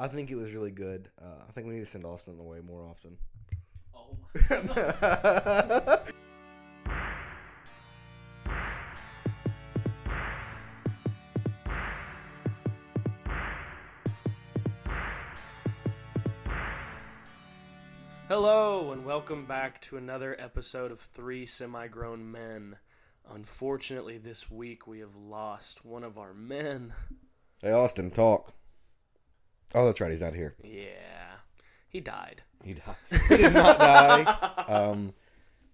I think it was really good. Uh, I think we need to send Austin away more often. Oh. Hello, and welcome back to another episode of Three Semi Grown Men. Unfortunately, this week we have lost one of our men. hey, Austin, talk. Oh, that's right. He's not here. Yeah, he died. He died. He did not die. Um,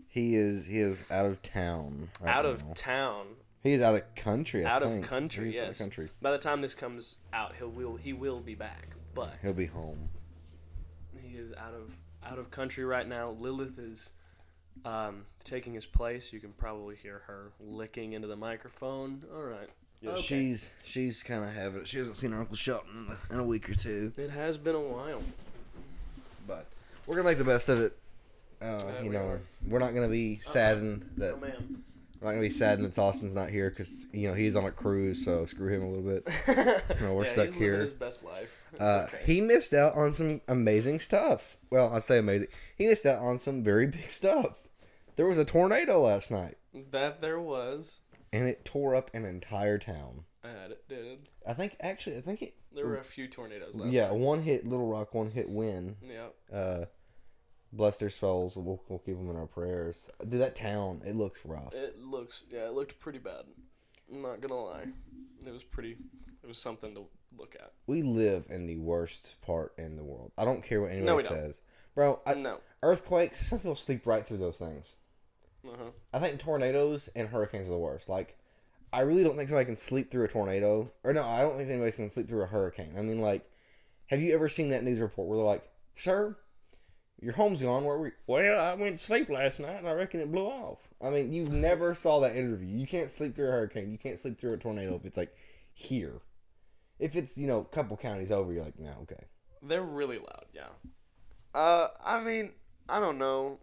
he is he is out of town. right Out of town. he is out of country. I Out of think. country, He's out of yes. country. By the time this comes out, he'll will he will be back, but He'll be home. he is out of out of country right now. Lilith is um, taking his place. You can probably hear her licking into the microphone. All right. Yeah, Okay. she's she's kind of having. It. She hasn't seen her Uncle Shelton in a, week or two, It has been a while. but we're gonna make the best of it. Uh, Yeah, you we know, are. we're not gonna be saddened that man. we're not gonna be saddened that Austin's not here because you know he's on a cruise, so screw him a little bit. No, we're yeah, stuck he's here. His best life. Uh, okay. He missed out on some amazing stuff. Well, I say amazing. He missed out on some very big stuff. There was a tornado last night, that there was. And it tore up an entire town. And it did. I think actually, I think it. There were a few tornadoes last Yeah, night. one hit Little Rock, one hit Wynne. Yeah. Uh, bless their souls. We'll, we'll keep them in our prayers. Dude, that town, it looks rough. It looks yeah, it looked pretty bad. I'm not gonna lie. It was pretty it was something to look at. we live in the worst part in the world. I don't care what anybody No, says, bro. I, no. earthquakes. Some people sleep right through those things. Uh-huh. I think tornadoes and hurricanes are the worst. Like, I really don't think somebody can sleep through a tornado. Or no, I don't think anybody can sleep through a hurricane. I mean, like, have you ever seen that news report where they're like, "Sir, your home's gone. Where were you? Well, I went to sleep last night, and I reckon it blew off. I mean, you never saw that interview. You can't sleep through a hurricane. You can't sleep through a tornado if it's like here. If it's you know a couple counties over, you're like, no, okay. They're really loud, yeah. Uh I mean, I don't know.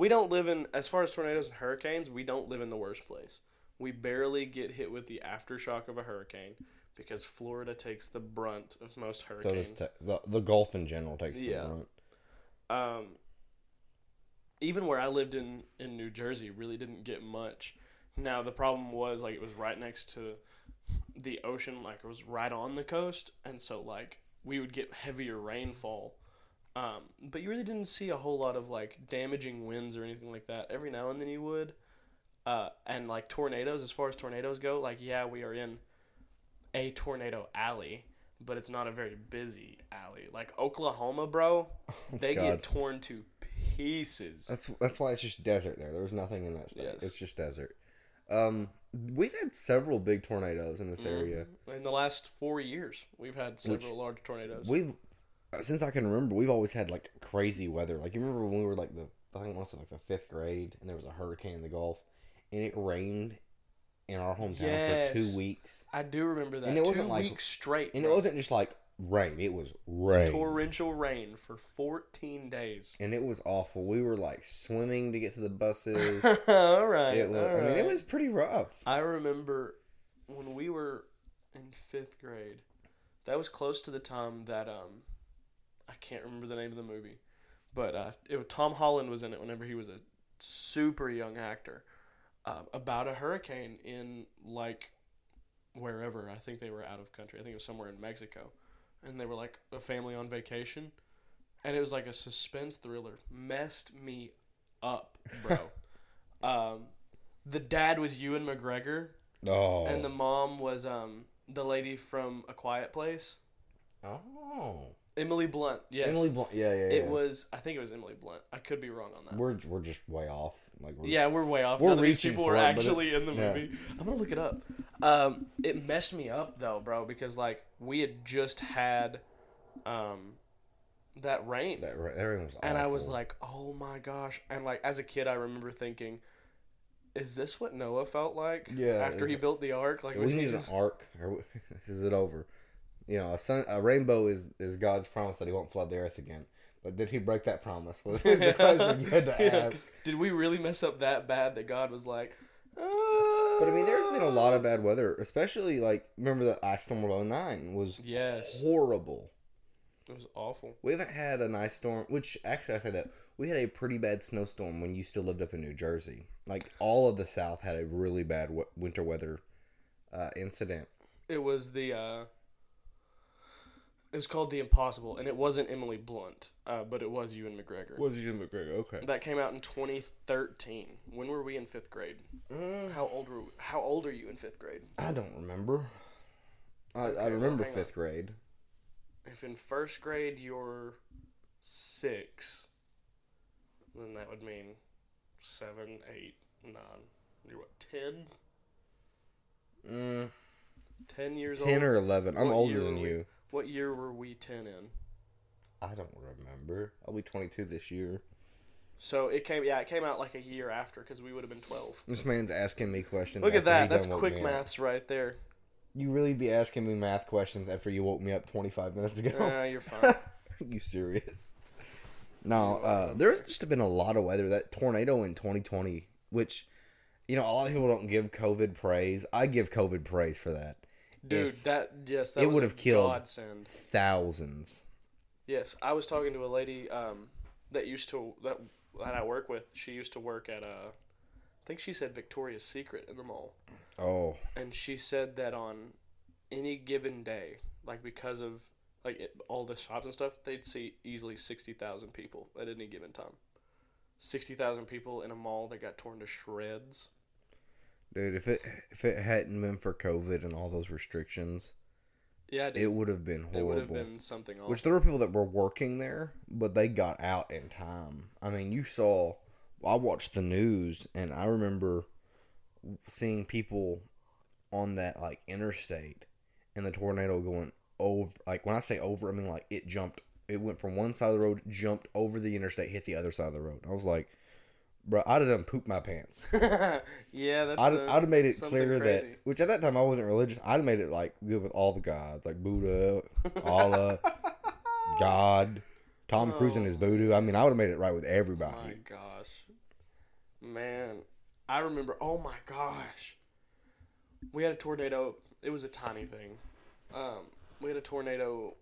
We don't live in as far as tornadoes and hurricanes, we don't live in the worst place. We barely get hit with the aftershock of a hurricane because Florida takes the brunt of most hurricanes. does te- the the Gulf in general takes the Yeah. brunt. um, even where I lived in in New Jersey, really didn't get much. Now the problem was like it was right next to the ocean, like it was right on the coast, and so like we would get heavier rainfall. Um, but you really didn't see a whole lot of like damaging winds or anything like that. Every now and then you would, uh, and like tornadoes. As far as tornadoes go, like yeah, we are in a tornado alley, but it's not a very busy alley. Like Oklahoma, bro, they God. get torn to pieces. That's that's why it's just desert there. There was nothing in that state. Yes. It's just desert. Um, we've had several big tornadoes in this area. In the last four years, we've had several large tornadoes. We've since I can remember, we've always had like crazy weather. Like you remember when we were like the I think once like the fifth grade, and there was a hurricane in the Gulf, and it rained in our hometown for two weeks, I do remember that. And it wasn't like- weeks straight. and it wasn't just like rain; it was rain. torrential rain for 14 days. and it was awful. We were like swimming to get to the buses. all right. it was, all I mean, it was pretty rough. I remember when we were in fifth grade. That was close to the time that um, I can't remember the name of the movie, but uh, it Tom Holland was in it whenever he was a super young actor, um, about a hurricane in like wherever. I think they were out of country. I think it was somewhere in Mexico, and they were like a family on vacation, and it was like a suspense thriller. Messed me up, bro. um, the dad was Ewan McGregor, Oh, and the mom was um the lady from A Quiet Place, oh, Emily Blunt. Yes, Emily Blunt. Yeah, yeah, yeah. It was. I think it was Emily Blunt. I could be wrong on that. We're we're just way off. Like we're, yeah, we're way off. We're None of these reaching people for were it, actually it's- in the yeah. movie. I'm gonna look it up. Um, it messed me up though, bro, because like we had just had, um, that rain, That ra- everything was awful. and I was like, oh my gosh, and like as a kid, I remember thinking. Is this what Noah felt like? Yeah, After he it- built the ark, like we was he need just an arc, or is it over? You know, a sun, a rainbow is is God's promise that He won't flood the earth again. But did He break that promise? Was the question had to Yeah. ask. Did we really mess up that bad that God was like? But I mean, there's been a lot of bad weather, especially like remember the ice storm of 09 was Yes. horrible. It was awful. We haven't had a nice storm, which actually I say that we had a pretty bad snowstorm when you still lived up in New Jersey. Like all of the South had a really bad w- winter weather uh, incident. It was the uh it was called The Impossible and it wasn't Emily Blunt, uh, but it was Ewan McGregor. Was Jim McGregor? Okay. That came out in 2013. When were we in 5th grade? Mm, How old were we? How old are you in 5th grade? I don't remember. I, I Okay, well, remember on. fifth grade. If in 1st grade you're 6, then that would mean seven, eight, nine. You're what, 10? Mm, 10 years Ten old? or eleven. I'm What older than you. What year were we 10 in? I don't remember. I'll be 22 this year. So it came, yeah, it came out like a year after because we would have been 12. This man's asking me questions. Look at that. That's quick maths right there. You really be asking me math questions after you woke me up 25 minutes ago? Nah, you're fine. you serious? No, uh, there's just been a lot of weather. That tornado in 2020, which, you know, a lot of people don't give COVID praise. I give COVID praise for that. Dude, that yes, that it would have killed- godsend. thousands. Yes, I was talking to a lady um, that used to that that I work with. She used to work at uh, I think she said Victoria's Secret in the mall, Oh, and she said that on any given day, like because of like it, all the shops and stuff, they'd see easily sixty thousand people at any given time. Sixty thousand people in a mall that got torn to shreds. Dude, if it if it hadn't been for COVID and all those restrictions, Yeah, dude, it would have been it would horrible. have been something awful. Which there were people that were working there, but they got out in time. I mean, you saw. I watched the news, and I remember seeing people on that like interstate, and the tornado going over. Like when I say over, I mean like it jumped. It went from one side of the road, jumped over the interstate, hit the other side of the road. I was like, bro, I'd have done pooped my pants. yeah, that's. I'd, uh, I'd have made it clear crazy. that, which at that time I wasn't religious. I'd have made it like good with all the gods, like Buddha, Allah, God, Tom Cruise and his voodoo. I mean, I would have made it right with everybody. My gosh. Man, I remember. Oh my gosh. We had a tornado. It was a tiny thing. Um, we had a tornado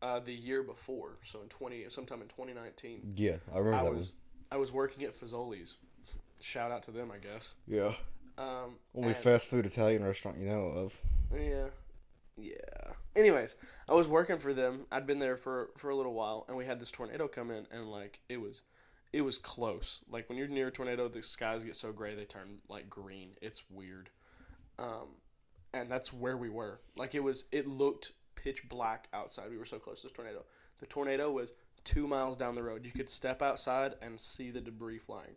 uh, the year before, so in 20 sometime in 2019. Yeah, I remember I that was was. I was working at Fazoli's. Shout out to them, I guess. Yeah, Um, only and- fast food Italian restaurant you know of. Yeah. Yeah. Anyways, I was working for them. I'd been there for for a little while and we had this tornado come in and like it was it was close. Like when you're near a tornado, the skies get so gray they turn like green. It's weird. Um and that's where we were. Like it was it looked pitch black outside. We were so close to this tornado. The tornado was 2 miles down the road. You could step outside and see the debris flying.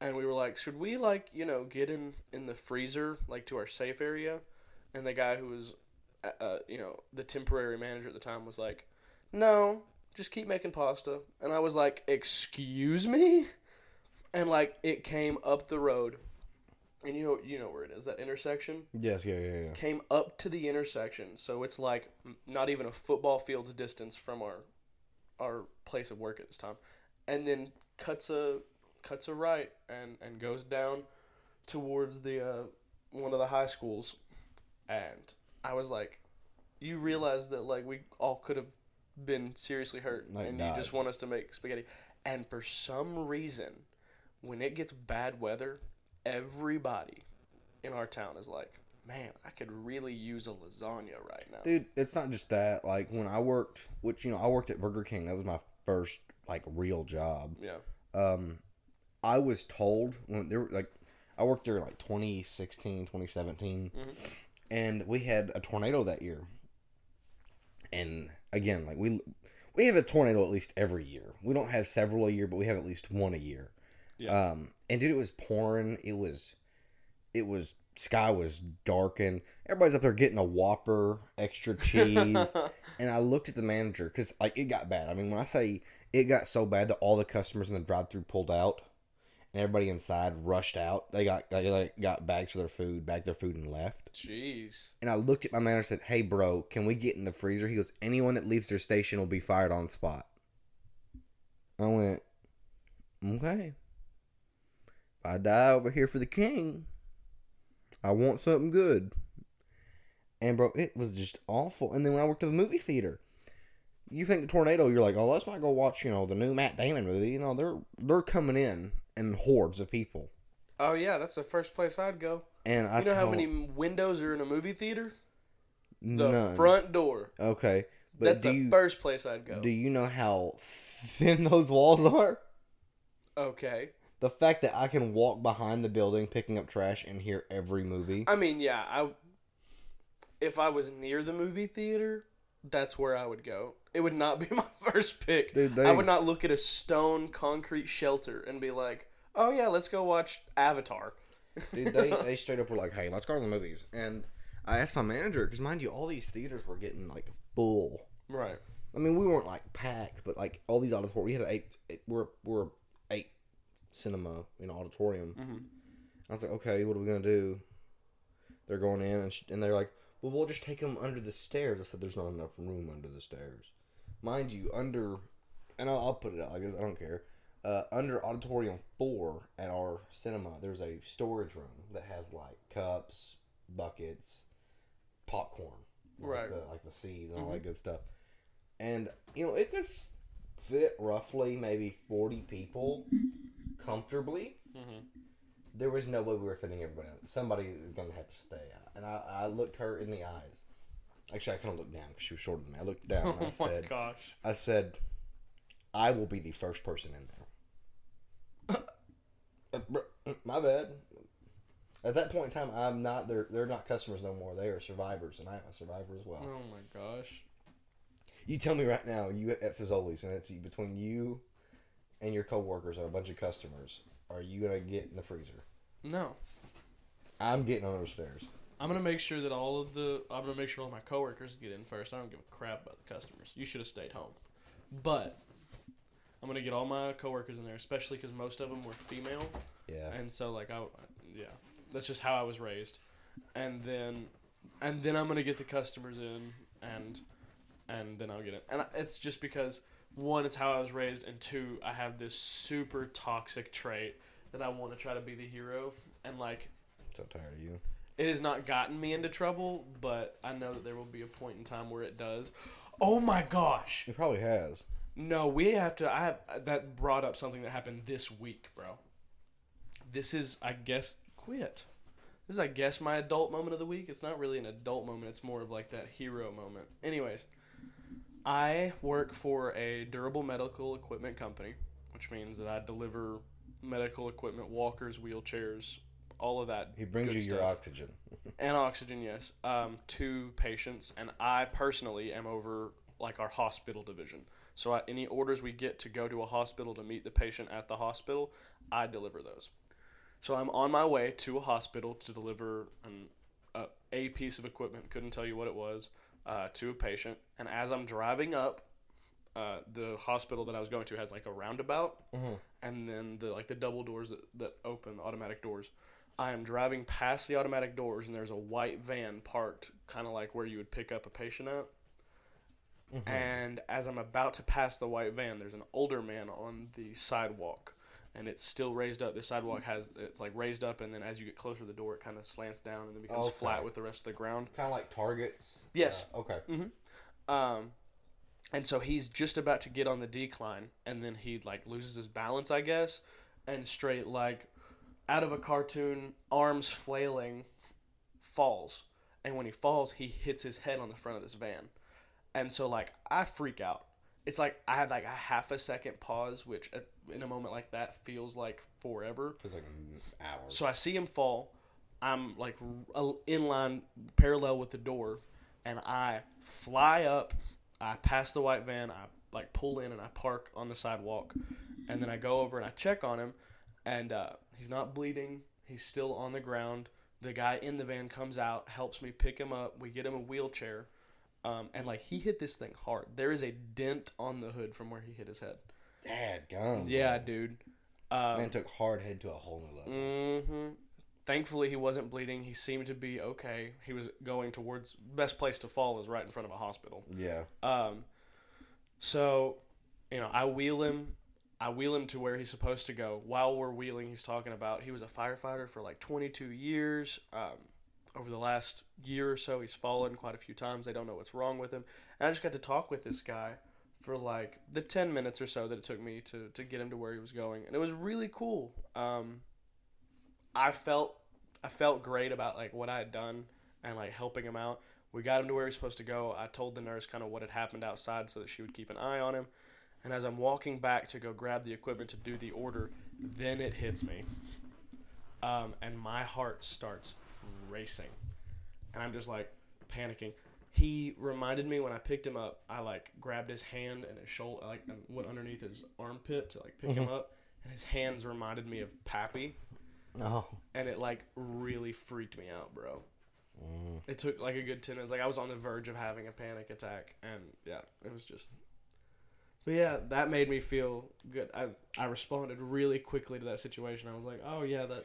And we were like, should we like, you know, get in in the freezer like to our safe area? And the guy who was, uh, uh, you know, the temporary manager at the time was like, "No, just keep making pasta." And I was like, "Excuse me?" And like it came up the road, and you know, you know where it is that intersection. Yes, yeah, yeah, yeah. Came up to the intersection, so it's like not even a football field's distance from our our place of work at this time, and then cuts a cuts a right and and goes down towards the uh, one of the high schools, and I was like, you realize that like we all could have been seriously hurt, Like and died. you just want us to make spaghetti, and for some reason, when it gets bad weather, everybody in our town is like, man, I could really use a lasagna right now. Dude, it's not just that. Like when I worked, which you know, I worked at Burger King. That was my first like real job. Yeah. um, I was told when there were like I worked there like 2016, 2017, and we had a tornado that year. And again, like we we have a tornado at least every year. We don't have several a year, but we have at least one a year. Yeah. Um, and dude, it was pouring. It was, it was sky was darkened. Everybody's up there getting a Whopper, extra cheese. And I looked at the manager because like it got bad. I mean, when I say it got so bad that all the customers in the drive-through pulled out, and everybody inside rushed out. They got they like got bags for their food, bagged their food, and left. Jeez. And I looked at my manager and said, "Hey, bro, can we get in the freezer?" He goes, "Anyone that leaves their station will be fired on spot." I went, "Okay. If I die over here for the king, I want something good." And bro, it was just awful. And then when I worked at the movie theater, You think the tornado? You're like, oh, let's not go watch. You know, the new Matt Damon movie. You know, they're they're coming in in hordes of people. Oh yeah, that's the first place I'd go. And I You know how many windows are in a movie theater? The none. front door. Okay, but That's the you first place I'd go. do you know how thin those walls are? okay. The fact that I can walk behind the building picking up trash and hear every movie. I mean, yeah, I if I was near the movie theater, that's where I would go. It would not be my first pick. Dude, I would not look at a stone concrete shelter and be like, "Oh yeah, let's go watch Avatar." Dude, they, they straight up were like, hey, let's go to the movies. And I asked my manager, because mind you, all these theaters were getting like full. Right. I mean, we weren't like packed, but like all these auditoriums, we had eight, eight we're, we're eight cinema, you know, auditorium. Mhm. I was like, okay, what are we going to do? They're going in and, sh- and they're like, well, we'll just take them under the stairs. I said, there's not enough room under the stairs. Mind you, under, and I'll, I'll put it out, I guess, I don't care. Uh, under auditorium four at our cinema, there's a storage room that has like cups, buckets, popcorn, like Right. The, like the seeds and all that good stuff. And you know, it could fit roughly maybe forty people comfortably. Mhm. There was no way we were fitting everybody. out. Somebody is going to have to stay. And I, I looked her in the eyes. Actually, I kind of looked down because she was shorter than me. I looked down and I Oh my said, gosh. I said, I will be the first person in there. Uh, My bad. At that point in time, I'm not. They're they're not customers no more. They are survivors, and I am a survivor as well. Oh my gosh. You tell me right now, you at Fazoli's, and it's between you and your coworkers are a bunch of customers. Are you gonna get in the freezer? No. I'm getting on those stairs. I'm gonna make sure that all of the I'm gonna make sure all my coworkers get in first. I don't give a crap about the customers. You should have stayed home, but I'm gonna get all my coworkers in there, especially because most of them were female, Yeah. and so like I yeah, that's just how I was raised, and then and then I'm gonna get the customers in, and and then I'll get it. And it's just because one, it's how I was raised, and two, I have this super toxic trait that I want to try to be the hero, and like So tired of you. it has not gotten me into trouble, but I know that there will be a point in time where it does. Oh my gosh! It probably has. No, we have to. I have that brought up something that happened this week, bro. This is, I guess, quit. This is, I guess, my adult moment of the week. It's not really an adult moment. It's more of like that hero moment. Anyways, I work for a durable medical equipment company, which means that I deliver medical equipment, walkers, wheelchairs, all of that. He brings you your stuff oxygen. and oxygen, yes, um, to patients. And I personally am over like our hospital division. So I, any orders we get to go to a hospital to meet the patient at the hospital, I deliver those. So I'm on my way to a hospital to deliver an, uh, a piece of equipment. Couldn't tell you what it was uh, to a patient. And as I'm driving up, uh, the hospital that I was going to has like a roundabout, Mhm. and then the like the double doors that, that open, the automatic doors. I am driving past the automatic doors, and there's a white van parked, kind of like where you would pick up a patient at. And as I'm about to pass the white van, there's an older man on the sidewalk, and it's still raised up. The sidewalk has it's like raised up, and then as you get closer to the door, it kind of slants down and then becomes Okay. flat with the rest of the ground. Kind of like targets. Yes. Uh, okay. Um, and so he's just about to get on the decline, and then he like loses his balance, I guess, and straight like out of a cartoon, arms flailing, falls. And when he falls, he hits his head on the front of this van, and so like I freak out. It's like I have like a half a second pause, which at, in a moment like that feels like forever. Feels like hours. So I see him fall. I'm like in line, parallel with the door, and I fly up. I pass the white van. I like pull in and I park on the sidewalk, and then I go over and I check on him, and uh, he's not bleeding. He's still on the ground. The guy in the van comes out, helps me pick him up. We get him a wheelchair, um, and like he hit this thing hard. There is a dent on the hood from where he hit his head. Dad gum. Yeah, dude. Um, Man took hard head to a whole new level. Mm-hmm. Thankfully, he wasn't bleeding. He seemed to be okay. He was going towards best place to fall is right in front of a hospital. Yeah. Um, so, you know, I wheel him. I wheel him to where he's supposed to go. While we're wheeling, he's talking about he was a firefighter for like 22 years. Um, over the last year or so, he's fallen quite a few times. They don't know what's wrong with him. And I just got to talk with this guy for like the 10 minutes or so that it took me to, to get him to where he was going. And it was really cool. Um, I felt I felt great about like what I had done and like helping him out. We got him to where he was supposed to go. I told the nurse kind of what had happened outside so that she would keep an eye on him. And as I'm walking back to go grab the equipment to do the order, then it hits me. Um, and my heart starts racing. And I'm just like panicking. He reminded me when I picked him up, I like grabbed his hand and his shoulder, like and went underneath his armpit to like pick him up. And his hands reminded me of Pappy Oh. and it like really freaked me out, bro. Mm. It took like a good ten minutes. Like I was on the verge of having a panic attack, and yeah, it was just. But yeah, that made me feel good. I I responded really quickly to that situation. I was like, oh yeah, that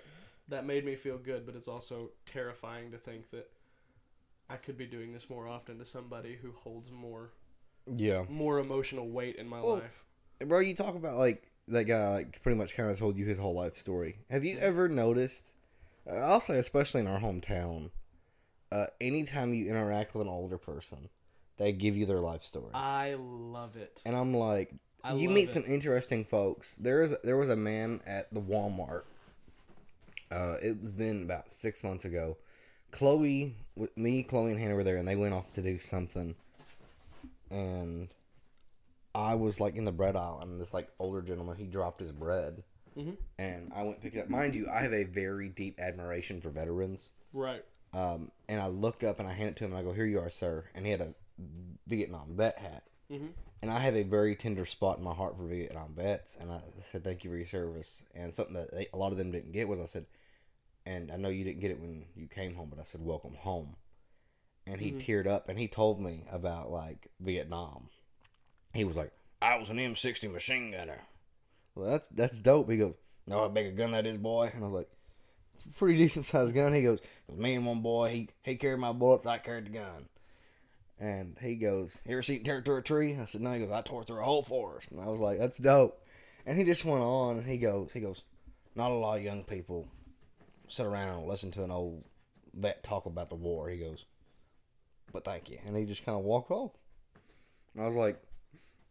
that made me feel good. But it's also terrifying to think that I could be doing this more often to somebody who holds more Yeah. more emotional weight in my Well, life. Bro, you talk about like that guy like pretty much kind of told you his whole life story. Have you ever noticed? Uh, I'll say especially in our hometown, uh, anytime you interact with an older person, they give you their life story, I love it. and I'm like, I you meet it. some interesting folks. There is there was a man at the Walmart. Uh, it was been about six months ago. Chloe, with me, Chloe, and Hannah were there, and they went off to do something. And I was like in the bread aisle, and this like older gentleman, he dropped his bread, Mhm. and I went and picked it up. Mind you, I have a very deep admiration for veterans. Right. Um, and I look up and I hand it to him, and I go, "Here you are, sir." And he had a Vietnam vet hat. Mhm. And I have a very tender spot in my heart for Vietnam vets, and I said thank you for your service. And something that they, a lot of them didn't get was I said, and I know you didn't get it when you came home, but I said welcome home. And he mm-hmm. teared up and he told me about like Vietnam. He was like, I was an M60 machine gunner. Well, that's that's dope. He goes, know how big a gun that is, boy? And I was like, pretty decent sized gun. He goes, me and one boy, he he carried my bullets, I carried the gun. And he goes, You ever seen tear through a tree? I said, No. He goes, I tore through a whole forest. And I was like, That's dope. And he just went on and he goes, He goes, Not a lot of young people sit around and listen to an old vet talk about the war. He goes, But thank you. And he just kind of walked off. And I was like,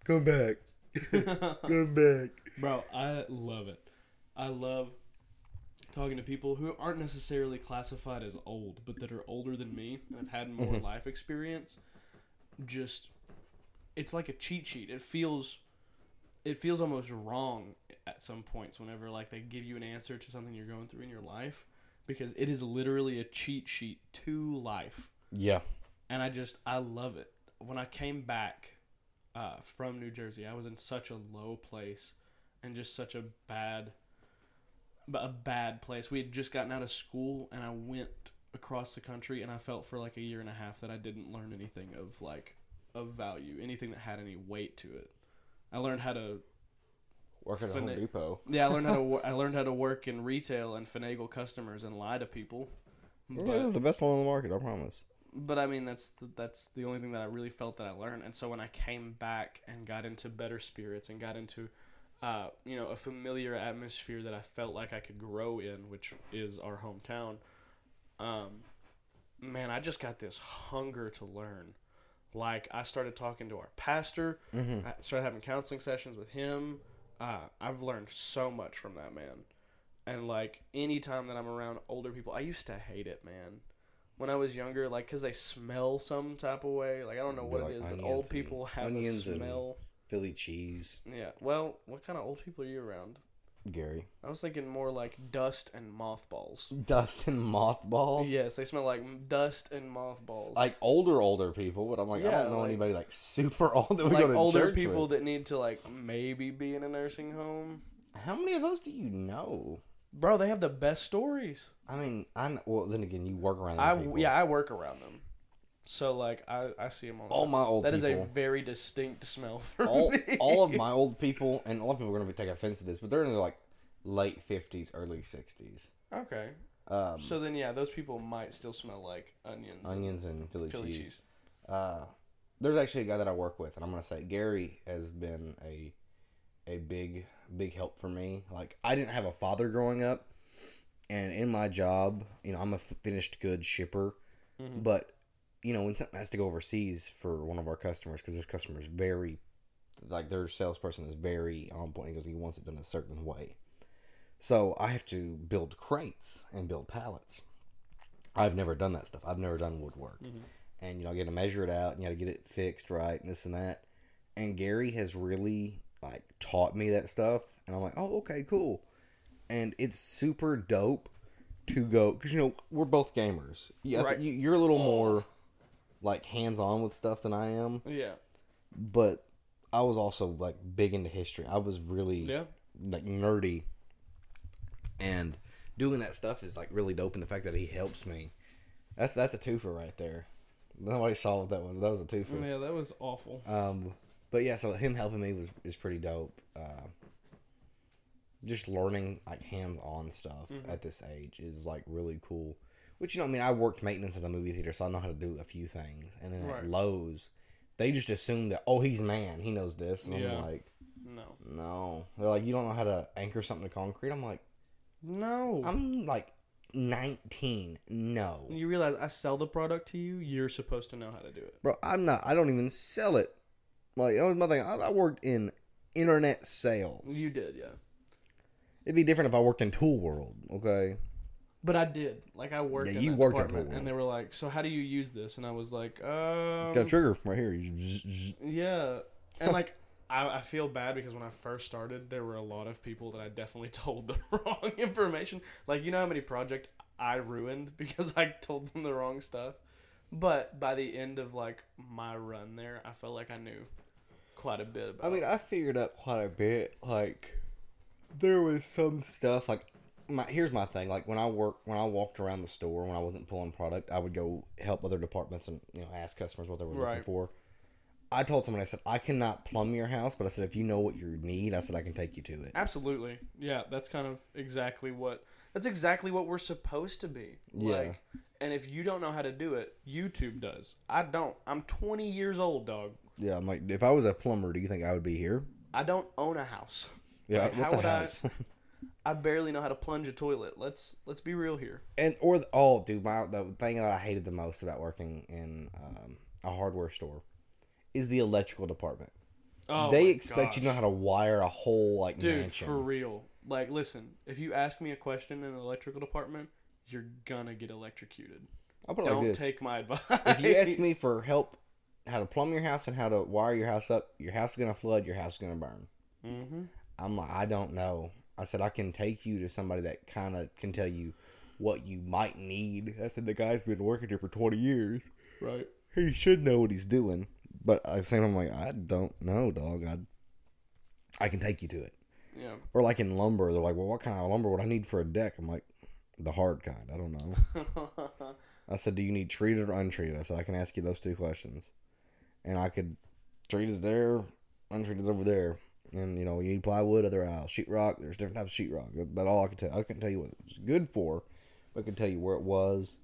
Come back. Come back. Bro, I love it. I love talking to people who aren't necessarily classified as old, but that are older than me and have had more mm-hmm. life experience. Just it's like a cheat sheet. It feels it feels almost wrong at some points whenever like they give you an answer to something you're going through in your life because it is literally a cheat sheet to life Yeah. and I just I love it. When I came back uh, from New Jersey, I was in such a low place and just such a bad, a bad place. We had just gotten out of school, and I went across the country, and I felt for like a year and a half that I didn't learn anything of like of value, anything that had any weight to it. I learned how to Work at a Home Depot. yeah, I learned how to wor- I learned how to work in retail and finagle customers and lie to people. Yeah, this is the best one on the market, I promise. but I mean that's the, that's the only thing that I really felt that I learned. And so when I came back and got into better spirits and got into uh, you know a familiar atmosphere that I felt like I could grow in, which is our hometown. Um, man, I just got this hunger to learn. Like I started talking to our pastor. Mm-hmm. I started having counseling sessions with him. Uh, I've learned so much from that man. And like anytime that I'm around older people, I used to hate it, man. When I was younger, like, cause they smell some type of way. Like I don't know what like it is, but old people have a onions and- smell. Philly cheese. Yeah. Well, what kind of old people are you around? Gary. I was thinking more like dust and mothballs. Dust and mothballs. Yes, they smell like dust and mothballs. Like older, older people, but I'm like, I don't know like- anybody like super old that we like go to older people with. that need to like maybe be in a nursing home. How many of those do you know? Bro, they have the best stories. I mean, I know, well then again, you work around. I people. yeah, I work around them. So like I I see them all. all my old people. That is people. a very distinct smell for all, me. all of my old people, and a lot of people are gonna be taking offense to this, but they're in their like late fifties, early sixties. Okay. Um, So then yeah, those people might still smell like onions. onions and Philly, Philly cheese. cheese. Uh, there's actually a guy that I work with, and I'm gonna say Gary has been a a big big help for me. Like I didn't have a father growing up, and in my job, you know, I'm a finished goods shipper, but you know, when something has to go overseas for one of our customers, because this customer is very like their salesperson is very on point because he wants it done a certain way. So I have to build crates and build pallets. I've never done that stuff. I've never done woodwork, mm-hmm. and you know, I got to measure it out and you got to get it fixed right and this and that. And Gary has really like taught me that stuff, and I'm like, oh, okay, cool. And it's super dope to go because you know we're both gamers. Yeah, Right. you, you're a little oh. more like hands on with stuff than I am, Yeah. but I was also like big into history. I was really Yeah. like nerdy, and doing that stuff is like really dope. And the fact that he helps me, that's that's a twofer right there. Nobody saw what that was. That was a twofer. Yeah, that was awful. Um, but yeah, so him helping me was is pretty dope. Uh, just learning like hands on stuff Mm-hmm. at this age is like really cool. Which you know, I mean, I worked maintenance at the movie theater, so I know how to do a few things. And then Right. at Lowe's, they just assume that oh, he's man, he knows this. And Yeah. I'm like, No. no, they're like, you don't know how to anchor something to concrete. I'm like, No. I'm like 19. No, you realize I sell the product to you, you're supposed to know how to do it. bro, I'm not. I don't even sell it. Like that was my thing. I, I worked in internet sales. You did, yeah. It'd be different if I worked in Tool World, okay? But I did. Like I worked Yeah, in you worked at and they were like, "So how do you use this?" And I was like, "Um, Got a trigger right here. You zzz, zzz. yeah." And like I, I feel bad because when I first started, there were a lot of people that I definitely told the wrong information. Like you know how many project I ruined because I told them the wrong stuff. But by the end of like my run there, I felt like I knew quite a bit about. I mean, I figured out quite a bit. Like, there was some stuff. Like, my here's my thing. Like when I work, when I walked around the store, when I wasn't pulling product, I would go help other departments and you know ask customers what they were looking Right. for. I told someone, I said, I cannot plumb your house, but I said, if you know what you need, I said, I can take you to it. Absolutely. Yeah, that's kind of exactly what that's exactly what we're supposed to be. Yeah. Like and if you don't know how to do it, YouTube does. I don't. I'm 20 years old, dog. Yeah, I'm like, if I was a plumber, do you think I would be here? I don't own a house. Yeah, Like, what's how a would I- house? I barely know how to plunge a toilet. Let's let's be real here. and or the, oh, dude, my the thing that I hated the most about working in um, a hardware store is the electrical department. Oh, they expect you to know how to wire a whole like Dude, mansion. for real. Like, listen, if you ask me a question in the electrical department, you're gonna get electrocuted. I'll put it Don't like this: take my advice. if you ask me for help, how to plumb your house and how to wire your house up, your house is gonna flood, your house is gonna burn. mm-hmm. I'm like, I don't know. I said I can take you to somebody that kind of can tell you what you might need. I said the guy's been working here for 20 years. right. he should know what he's doing. But at the same time, I'm like, I don't know, dog. I, I can take you to it. Yeah. Or like in lumber, they're like, well, what kind of lumber would I need for a deck? I'm like, the hard kind. I don't know. I said, do you need treated or untreated? I said, I can ask you those two questions. And I could, treat is there, untreated is over there. And, you know, you need plywood, other aisle. Sheetrock, there's different types of sheetrock. But all I could tell, I couldn't tell you what it was good for, but I could tell you where it was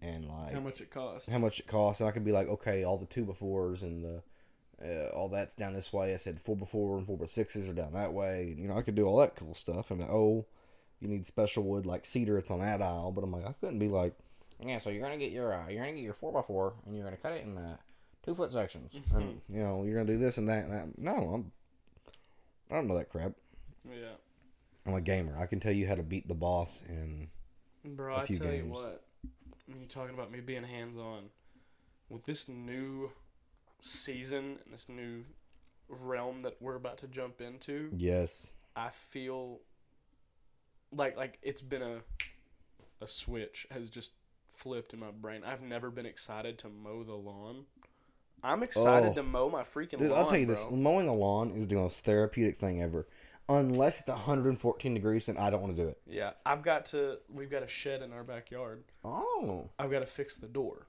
and like How much it costs? how much it costs, and I could be like, okay, all the two by fours and the uh, all that's down this way. I said four by four and four by sixes are down that way. And, you know, I could do all that cool stuff. I'm like, oh, you need special wood like cedar. It's on that aisle, but I'm like, I couldn't be like, yeah. So you're gonna get your uh, you're gonna get your four by four, and you're gonna cut it in uh, two foot sections, and you know, you're gonna do this and that and that. No, I'm I don't know that crap. Yeah. I'm a gamer. I can tell you how to beat the boss, and Bro, a I few tell you games. what, when you're talking about me being hands on, with this new season and this new realm that we're about to jump into, yes, I feel like like it's been a a switch has just flipped in my brain. I've never been excited to mow the lawn. I'm excited Oh. to mow my freaking Dude, lawn. I'll tell you this: mowing the lawn is the most therapeutic thing ever. Unless it's 114 degrees, and I don't want to do it. Yeah, I've got to. We've got a shed in our backyard. Oh, I've got to fix the door,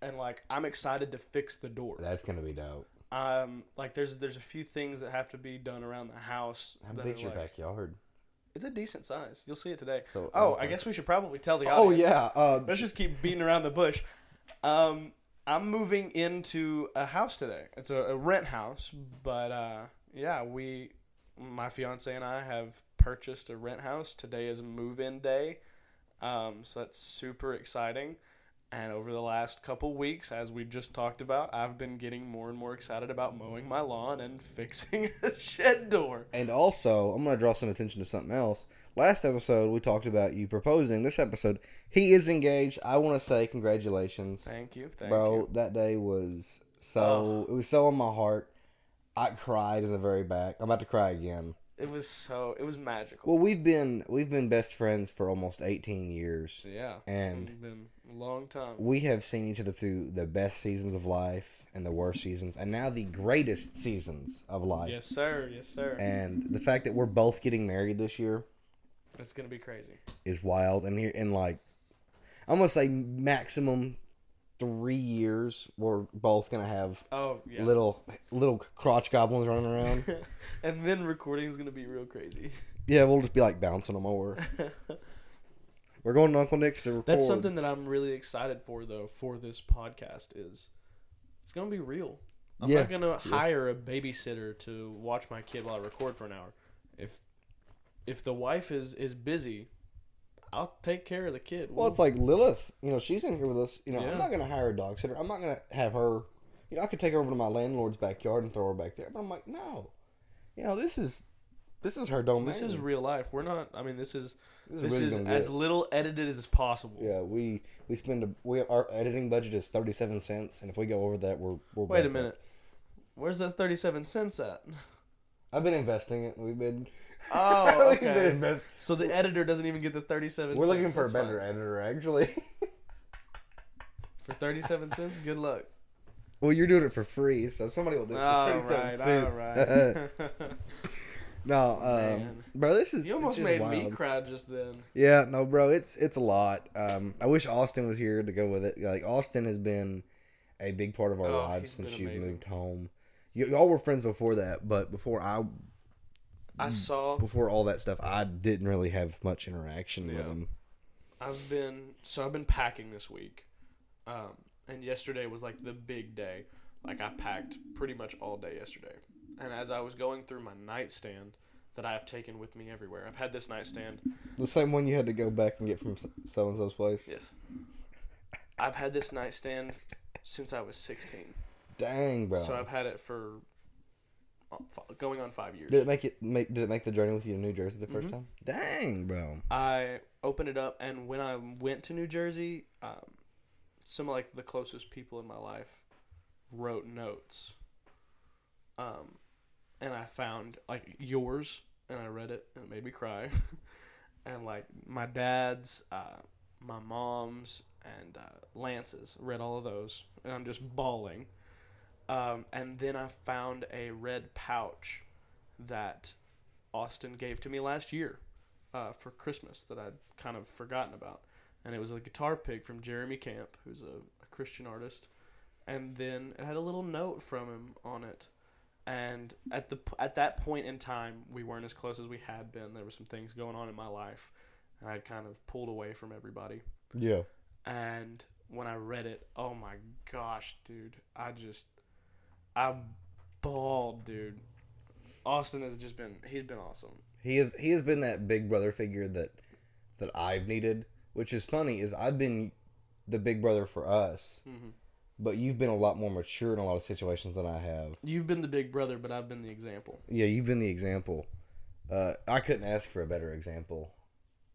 and like I'm excited to fix the door. that's gonna be dope. Um, like there's there's a few things that have to be done around the house. How big's your like- backyard? It's a decent size. You'll see it today. So, oh, okay. I guess we should probably tell the Oh yeah. Uh, Let's just keep beating around the bush. Um, I'm moving into a house today. It's a, a rent house, but uh, yeah, we, my fiance and I have purchased a rent house. Today is move-in day, um, so that's super exciting. And over the last couple weeks, as we've just talked about, I've been getting more and more excited about mowing my lawn and fixing a shed door. And also, I'm going to draw some attention to something else. Last episode, we talked about you proposing. This episode, he is engaged. I want to say congratulations. Thank you, thank you. Bro, you. that day was so, it was so on my heart. I cried in the very back. I'm about to cry again. It was so, it was magical. Well, we've been we've been best friends for almost 18 years. yeah, and- it's been a long time. We have seen each other through the best seasons of life and the worst seasons, and now the greatest seasons of life. Yes, sir. Yes, sir. And the fact that we're both getting married this year it's gonna be crazy. is wild. And here, in like, I'm gonna say maximum three years, we're both gonna have Oh yeah. little little crotch goblins running around. and then recording is gonna be real crazy. yeah, we'll just be like bouncing them over. We're going to Uncle Nick's to record. That's something that I'm really excited for, though, for this podcast is it's gonna be real. I'm Yeah. not gonna hire a babysitter to watch my kid while I record for an hour. If if the wife is is busy, I'll take care of the kid. Well, it's like Lilith. You know, she's in here with us. You know, Yeah. I'm not gonna hire a dog sitter. I'm not gonna have her. You know, I could take her over to my landlord's backyard and throw her back there. But I'm like, no. You know, this is this is her domain. this is real life. We're not. I mean, this is This is this really is gonna as get- little edited as possible. yeah. We we spend a, we our editing budget is thirty seven cents, and if we go over that, we're we're Wait a back up. minute. Where's that thirty-seven cents at? I've been investing it. We've been. Oh, okay. So the editor doesn't even get the thirty-seven. We're looking cents. for a That's better fine. editor, actually. For thirty-seven cents, good luck. well, you're doing it for free, so somebody will do it for All thirty right, cents. right. no, um, bro, this is you almost made me cry just then. Yeah, no, bro, it's it's a lot. Um, I wish Austin was here to go with it. Like Austin has been a big part of our Oh, lives since you've moved home. Y- y'all were friends before that, but before I I saw. before all that stuff, I didn't really have much interaction with them. I've been so I've been packing this week, um, and yesterday was like the big day. Like I packed pretty much all day yesterday, and as I was going through my nightstand that I have taken with me everywhere, I've had this nightstand. The same one you had to go back and get from so and so's place. Yes, I've had this nightstand since I was sixteen. Dang, bro. So I've had it for going on five years. did it make it make did it make the journey with you to New Jersey the 1st Mhm. time? Dang, bro. I opened it up, and when I went to New Jersey, um, some of like the closest people in my life wrote notes. Um, and I found like yours, and I read it, and it made me cry. and like my dad's, uh, my mom's, and uh, Lance's, read all of those, and I'm just bawling. Um, and then I found a red pouch that Austin gave to me last year uh, for Christmas that I'd kind of forgotten about. And it was a guitar pick from Jeremy Camp, who's a, a Christian artist. And then it had a little note from him on it. And at the at that point in time, we weren't as close as we had been. There were some things going on in my life, and I'd kind of pulled away from everybody. Yeah. And when I read it, oh my gosh, dude, I just I bawled, dude. Austin has just been he's been awesome. He has he has been that big brother figure that that I've needed. Which is funny is I've been the big brother for us, Mhm. but you've been a lot more mature in a lot of situations than I have. You've been the big brother, but I've been the example. Yeah, you've been the example. Uh, I couldn't ask for a better example.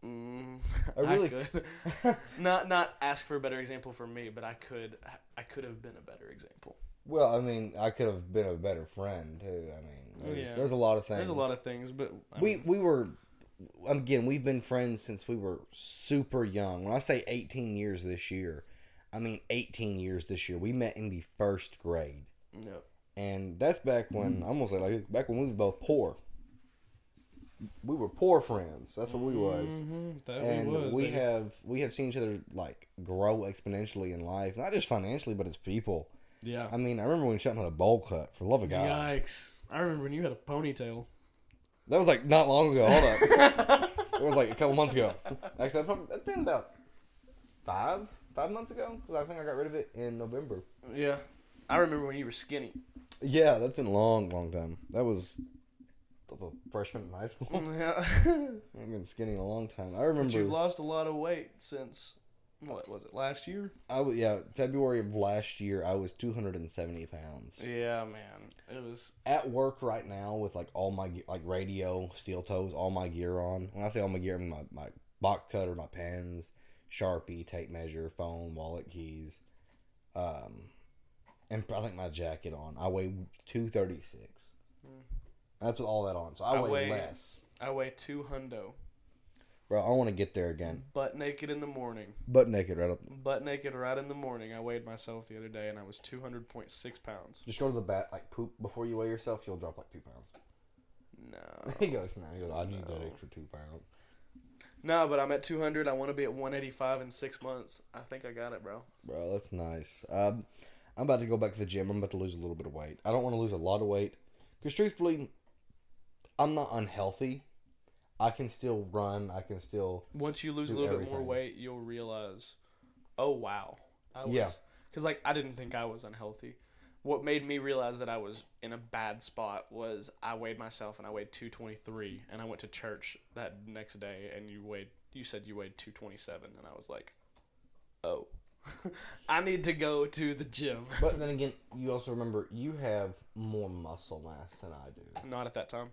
Mm, I I, really- could not not ask for a better example for me, but I could I could have been a better example. Well, I mean, I could have been a better friend too. I mean, there's, Yeah. there's a lot of things. There's a lot of things, but I we mean, we were again we've been friends since we were super young when i say 18 years this year i mean 18 years this year we met in the first grade no. and that's back when i'm gonna say like back when we were both poor we were poor friends that's what we was Mhm, that and we was. we have we have seen each other like grow exponentially in life not just financially but as people yeah. i mean i remember when shot had a bowl cut for love of god Yikes! I remember when you had a ponytail. that was like not long ago hold up it was like a couple months ago. Actually, that's, been about five five months ago because I think I got rid of it in November. Yeah, I remember when you were skinny. Yeah, that's been a long, long time. That was the freshman in high school. yeah, I've been skinny a long time. I but remember. you've lost a lot of weight since what was it last year? I was yeah February of last year. I was two hundred and seventy pounds. Yeah, man, it was. At work right now with like all my ge- like radio, steel toes, all my gear on. When I say all my gear, I mean my my box cutter, my pens, sharpie, tape measure, phone, wallet, keys, um, and I think my jacket on. I weigh two thirty six. That's with all that on. So I. I weigh, weigh- less. I weigh two hundo, Bro, I want to get there again. butt naked in the morning. Butt naked, right up. Butt naked right in the morning. I weighed myself the other day and I was two hundred point six pounds. Just go to the bat, like poop before you weigh yourself. You'll drop like two pounds. No, He goes, no, he goes, I need that extra two pounds. no, but I'm at two hundred. I want to be at one eighty five in six months. I think I got it, bro. Bro, that's nice. Um, I'm about to go back to the gym. I'm about to lose a little bit of weight. I don't want to lose a lot of weight because truthfully, I'm not unhealthy. I can still run. I can still. Once you lose a little bit more weight, you'll realize, oh wow, I was, Yeah. Because like I didn't think I was unhealthy. What made me realize that I was in a bad spot was I weighed myself and I weighed two twenty three, and I went to church that next day, and you weighed. You said you weighed two twenty seven, and I was like, oh, I need to go to the gym. But then again, you also remember you have more muscle mass than I do. Not at that time.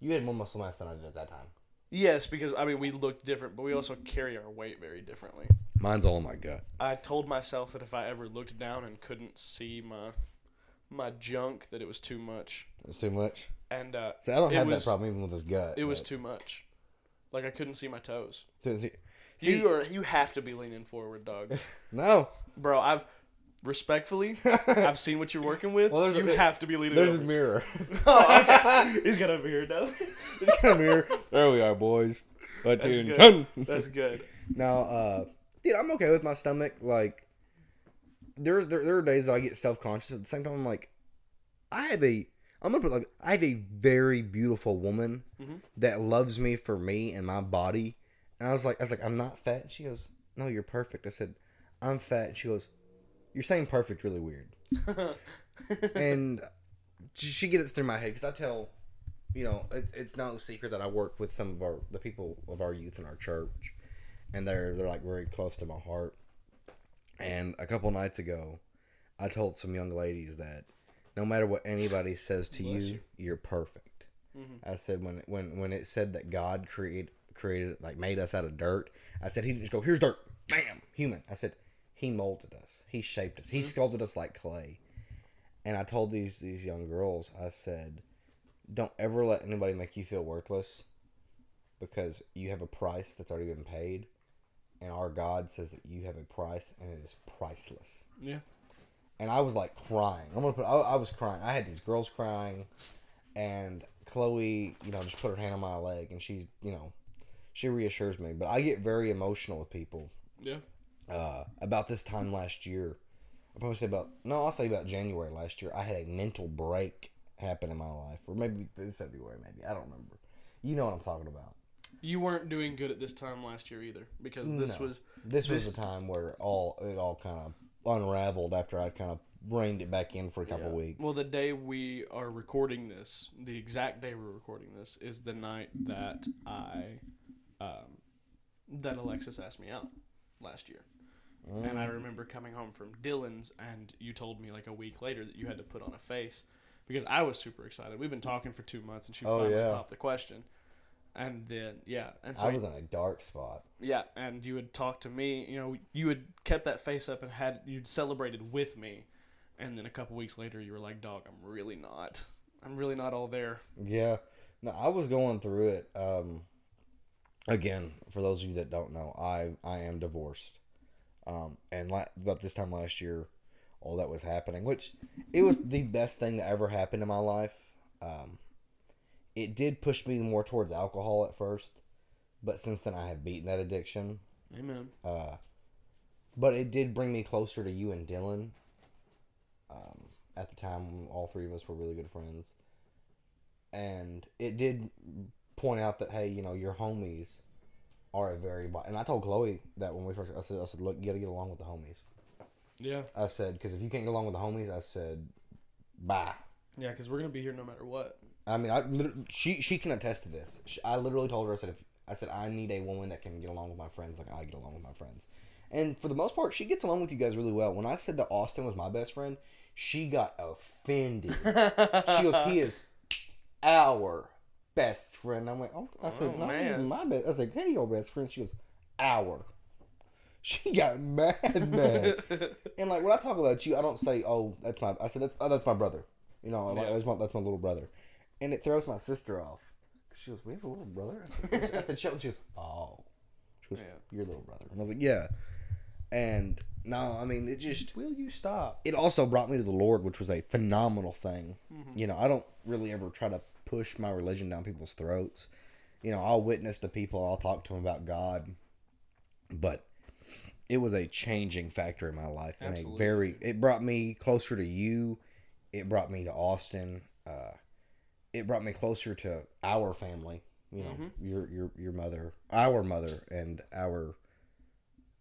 You had more muscle mass than I did at that time. Yes, because I mean we look different, but we also carry our weight very differently. Mine's all in my gut. I told myself that if I ever looked down and couldn't see my my junk, that it was too much. It's too much. And uh, See, I don't have was- that problem even with this gut. it was too much. Like I couldn't see my toes. See, see, you are you have to be leaning forward, dog. no. Bro, I've respectfully, I've seen what you're working with. Well, there's a- you have to be leading. There's a mirror. oh, okay. He's got a beard now. Come here. There we are, boys. That's good. That's good. Now, uh, dude, I'm okay with my stomach. Like, there's there, there are days that I get self conscious, but at the same time, I'm like, I have a, I'm gonna put like, I have a very beautiful woman Mhm. that loves me for me and my body. And I was like, I was like, I'm not fat. And she goes, No, you're perfect. I said, I'm fat. And she goes, You're saying perfect really weird. and she, gets it through my head because I tell, you know, it's, it's no secret that I work with some of our the people of our youth in our church, and they're they're like very close to my heart. And a couple nights ago, I told some young ladies that no matter what anybody says to you, you. you. are perfect. Mhm. I said when when when it said that God created created like made us out of dirt, I said he didn't just go here's dirt, bam, human. I said he molded us, he shaped us, he mm-hmm. sculpted us like clay. And I told these these young girls, I said, don't ever let anybody make you feel worthless, because you have a price that's already been paid, and our God says that you have a price and it is priceless Yeah. and I was like crying. I'm gonna put. I, I was crying. I had these girls crying, and Chloe, you know, just put her hand on my leg, and she, you know, she reassures me. But I get very emotional with people. Yeah. Uh, about this time last year, I probably say about no, I'll say about January last year. I had a mental break happen in my life, or maybe February, maybe I don't remember. You know what I'm talking about. You weren't doing good at this time last year either, because this No. was This, was the time where all it all kind of unraveled after I kind of reined it back in for a couple Yeah. weeks. Well, the day we are recording this, the exact day we're recording this, is the night that I, um, that Alexis asked me out last year. And Mm. I remember coming home from Dylan's, and you told me like a week later that you had to put on a face because I was super excited. We've been talking for two months, and she Oh, finally yeah. popped the question. And then yeah, and so I was in a dark spot. yeah, and you would talk to me. You know, you had kept that face up and had you'd celebrated with me, and then a couple weeks later, you were like, "Dog, I'm really not. I'm really not all there." Yeah. No, I was going through it. Um, again, for those of you that don't know, I I am divorced. Um, and la- about this time last year, all that was happening, which it was the best thing that ever happened in my life. Um, it did push me more towards alcohol at first, but since then I have beaten that addiction. Amen. Uh, but it did bring me closer to you and Dylan. Um, at the time, all three of us were really good friends, and it did point out that hey, you know, your homies are a very. And I told Chloe that when we first, I said, I said, look, you got to get along with the homies. Yeah, I said because if you can't get along with the homies, I said, bye. yeah, because we're gonna be here no matter what. I mean, I she she can attest to this. She, I literally told her I said if I said I need a woman that can get along with my friends like I get along with my friends, And for the most part, she gets along with you guys really well. When I said that Austin was my best friend, she got offended. she goes, "He is our best friend." I'm like, "Oh," I said, Oh, "Not man. even my best." I said, "Hey, your best friend." She goes, "Our." She got mad, mad. and like when I talk about you, I don't say, "Oh, that's my." I said, "That's oh, that's my brother." You know, Yeah. that's my that's my little brother, and it throws my sister off. She goes, "We have a little brother." I said, I said She goes, "Oh." She goes, Yeah. "Your little brother." And I was like, "Yeah." And no, I mean, it just Will you stop? it also brought me to the Lord, which was a phenomenal thing. Mm-hmm. You know, I don't really ever try to push my religion down people's throats. You know, I'll witness to people, I'll talk to them about God, but it was a changing factor in my life, and a very. It brought me closer to you. It brought me to Austin. Uh, it brought me closer to our family. You know, Mm-hmm. your your your mother, our mother, and our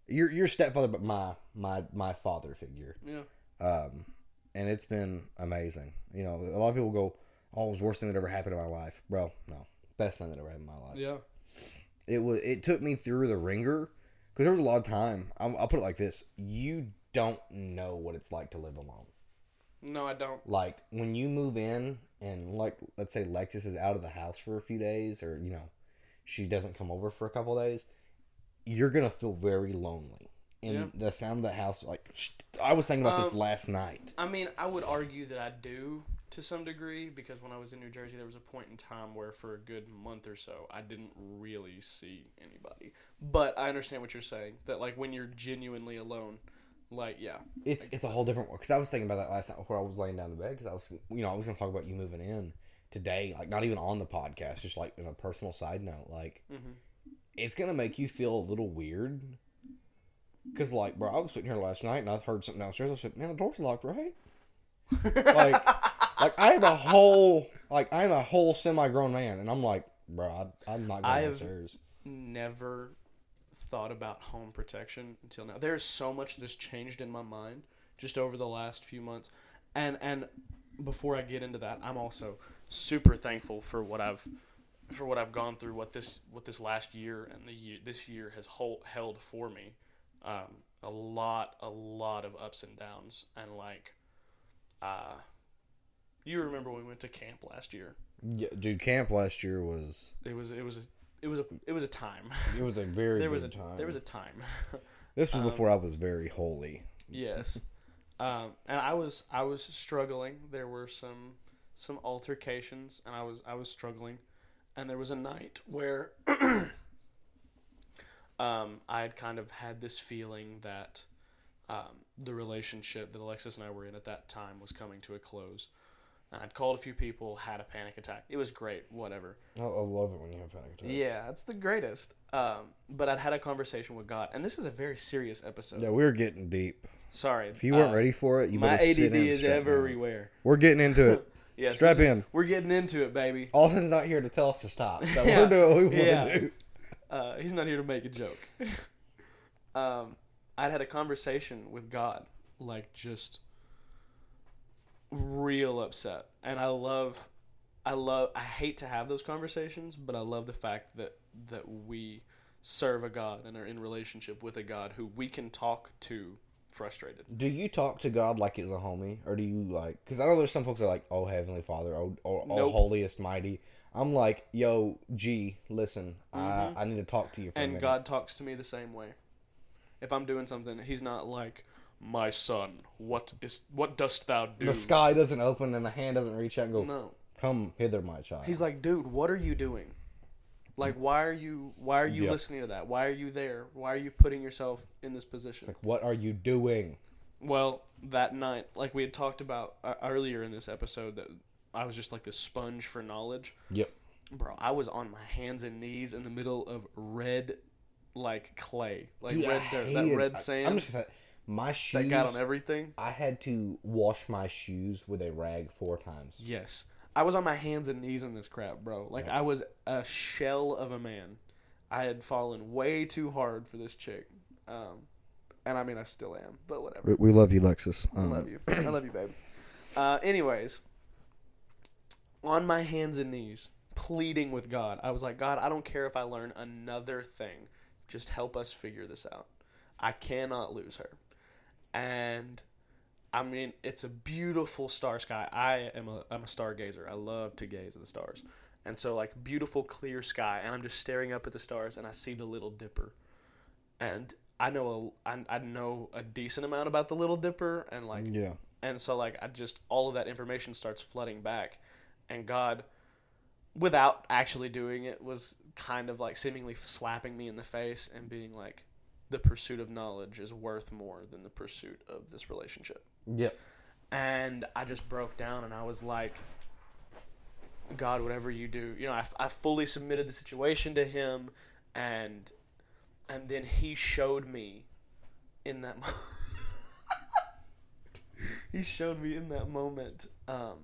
your your stepfather, but my my my father figure Yeah. um, and it's been amazing. You know, a lot of people go, "Oh, it was the worst thing that ever happened in my life." Bro, no, best thing that ever happened in my life. Yeah. It was. It took me through the ringer because there was a lot of time. I'll, I'll put it like this: you don't know what it's like to live alone. No, I don't. Like when you move in, and like let's say Lexus is out of the house for a few days, or you know, she doesn't come over for a couple days, you're gonna feel very lonely. And Yeah. the sound of the house, like I was thinking about this Um, last night. I mean, I would argue that I do to some degree because when I was in New Jersey, there was a point in time where for a good month or so, I didn't really see anybody. But I understand what you're saying that like when you're genuinely alone, like yeah, It's it's a whole different because I was thinking about that last night before I was laying down to bed because I was you know I was gonna talk about you moving in today like not even on the podcast just like in a personal side note like Mhm. it's gonna make you feel a little weird because like bro I was sitting here last night and I heard something downstairs I said man the door's locked right like like I am a whole like I'm a whole semi grown man and I'm like bro I, I'm not going I've- downstairs never thought about home protection until now. There's so much that's changed in my mind just over the last few months. And and before I get into that, I'm also super thankful for what I've for what I've gone through, what this what this last year and the year this year has hold, held for me. Um, a lot, a lot of ups and downs, and like, uh, you remember when we went to camp last year? yeah, dude camp last year was It was, it was, a, it was a, it was a time. it was a very there was a time there was a time. this was um, before I was very holy yes, um, and I was I was struggling. There were some some altercations, and I was I was struggling, and there was a night where um, I had kind of had this feeling that um, the relationship that Alexis and I were in at that time was coming to a close. And I'd called a few people, had a panic attack. It was great, whatever. I, I love it when you have panic attacks. Yeah, it's the greatest. Um, but I'd had a conversation with God, and this is a very serious episode. Yeah, we were getting deep. Sorry, If you weren't uh, ready for it, you my better sit ADD in. and is everywhere. We're getting into it. Yes, Strap is- in. We're getting into it, baby. Austin's not here to tell us to stop, so Yeah. we're doing what we want Yeah. to do. Uh, he's not here to make a joke. um, I'd had a conversation with God, like just real upset, and I love, I love, I hate to have those conversations, but I love the fact that that we serve a God and are in relationship with a God who we can talk to frustrated. Do you talk to God like it's a homie, or do you like? Because I know there's some folks that are like, "Oh Heavenly Father, oh, oh, oh Holiest Mighty." I'm like, "Yo, G, listen, I, I need to talk to you for a Mm-hmm. And minute." God talks to me the same way. If I'm doing something, He's not like, "My son, what is what dost thou do?" the sky doesn't open and the hand doesn't reach out and go, No, "Come hither, my child." He's like, "Dude, what are you doing? Like, why are you why are you Yeah. listening to that? Why are you there? Why are you putting yourself in this position?" like, "What are you doing?" Well, that night, like we had talked about uh, earlier in this episode, that I was just like this sponge for knowledge. Yep. Bro, I was on my hands and knees in the middle of red, like clay, like Dude, I red dirt, that hated- red I- sand I'm just gonna say, my shoes that got on everything. I had to wash my shoes with a rag four times. Yes, I was on my hands and knees in this crap, bro. Like I was a shell of a man. I had fallen way too hard for this chick, um, and I mean I still am, but whatever. We, we love you, Lexus. I love you. I love you, babe. Uh, anyways, on my hands and knees, pleading with God, I was like, God, I don't care if I learn another thing. Just help us figure this out. I cannot lose her. And I mean, it's a beautiful star sky. I am a I'm a stargazer. I love to gaze at the stars. And so like beautiful clear sky and I'm just staring up at the stars and I see the little dipper. And I know a, I, I know a decent amount about the little dipper and like Yeah. and so like I just all of that information starts flooding back and God without actually doing it was kind of like seemingly slapping me in the face and being like the pursuit of knowledge is worth more than the pursuit of this relationship. Yep. And I just broke down and I was like God whatever you do, you know, I, I fully submitted the situation to him and and then he showed me in that mo- he showed me in that moment um,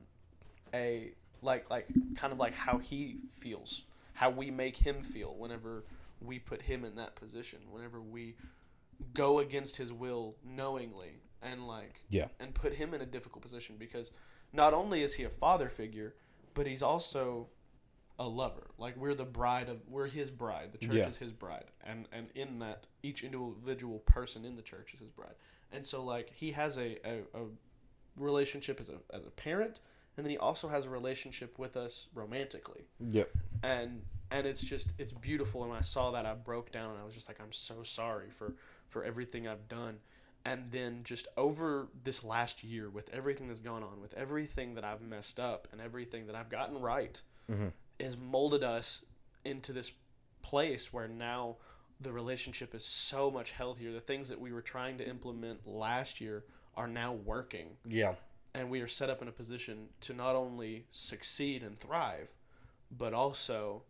a like like kind of like how he feels how we make him feel whenever we put him in that position whenever we go against his will knowingly and like Yeah. and put him in a difficult position because not only is he a father figure but he's also a lover like we're the bride of we're his bride the church Yeah. is his bride and and in that each individual person in the church is his bride and so like he has a, a, a relationship as a, as a parent and then he also has a relationship with us romantically Yep. and and it's just it's beautiful and when i saw that i broke down and i was just like i'm so sorry for for everything i've done and then just over this last year with everything that's gone on with everything that i've messed up and everything that i've gotten right Mhm. has molded us into this place where now the relationship is so much healthier the things that we were trying to implement last year are now working Yeah. and we are set up in a position to not only succeed and thrive, but also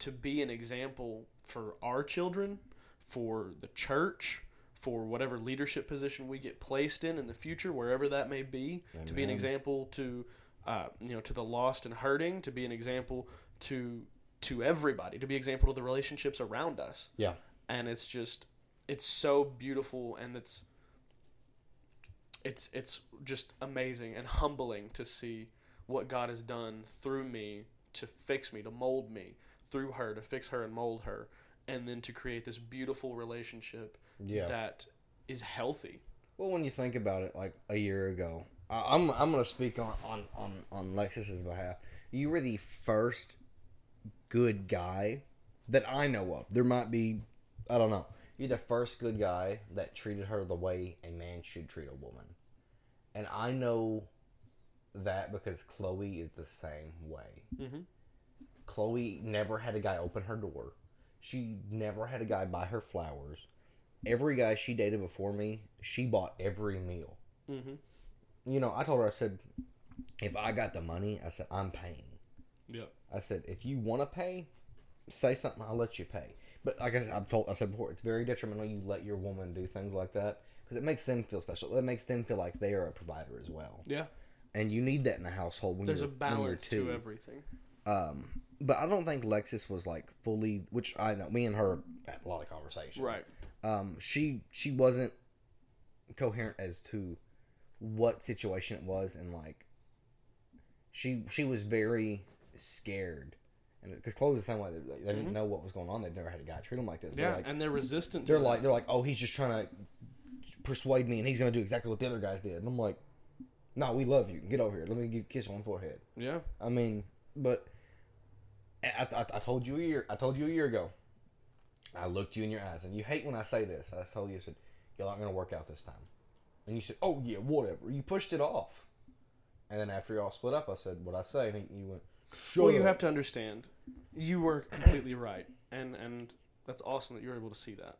to be an example for our children, for the church, for whatever leadership position we get placed in in the future, wherever that may be, to be an example to, uh, you know, to the lost and hurting, to be an example to to everybody, to be example to the relationships around us Yeah. and it's just it's so beautiful and it's it's it's just amazing and humbling to see what God has done through me to fix me to mold me through her to fix her and mold her and then to create this beautiful relationship Yeah. that is healthy Well, when you think about it, like a year ago, I, I'm I'm gonna speak on on on on Lexus's behalf. You were the first good guy that I know of. There might be, I don't know. You're the first good guy that treated her the way a man should treat a woman, and I know that because Chloe is the same way. Mhm. Chloe never had a guy open her door. She never had a guy buy her flowers. Every guy she dated before me, she bought every meal. mm-hmm. You know, I told her, I said, if I got the money, I said, I'm paying. yeah I said, if you want to pay, say something, I'll let you pay. But like I said, I've told, I said before, it's very detrimental you let your woman do things like that because it makes them feel special. It makes them feel like they are a provider as well, yeah and you need that in the household. When there's a you're, when you're balance to everything Um, but I don't think Lexus was like fully, which I know me and her had a lot of conversation. right Um, she she wasn't coherent as to what situation it was, and like she she was very scared, and because Chloe was the same way, they, they didn't know what was going on. They've never had a guy treat them like this. Mm-hmm. yeah They're like, and they're resistant they're that. like they're like, oh, he's just trying to persuade me, and he's gonna do exactly what the other guys did. And I'm like, no, we love you. Get over here. Let me give you a kiss on the forehead. yeah I mean, but I, I, I told you a year. I told you a year ago. I looked you in your eyes, and you hate when I say this. I told you, I said, "You're not going to work out this time," and you said, "Oh yeah, whatever." You pushed it off, and then after y'all split up, I said, "What I say?" And you went, "Sure." well, you up." have to understand, you were completely right, and and that's awesome that you were able to see that.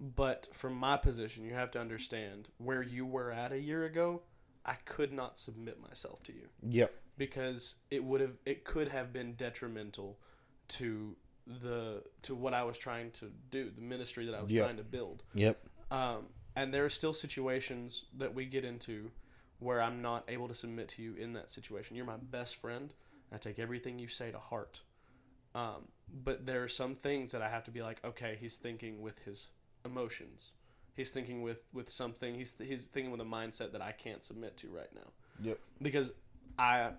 But from my position, you have to understand where you were at a year ago. I could not submit myself to you Yep. Because it would have it could have been detrimental to the to what I was trying to do, the ministry that I was Yep. trying to build. Yep. Um, and there are still situations that we get into where I'm not able to submit to you in that situation. You're my best friend. I take everything you say to heart. Um, but there are some things that I have to be like, okay, he's thinking with his emotions. He's thinking with, with something. He's he's thinking with a mindset that I can't submit to right now Yep. because I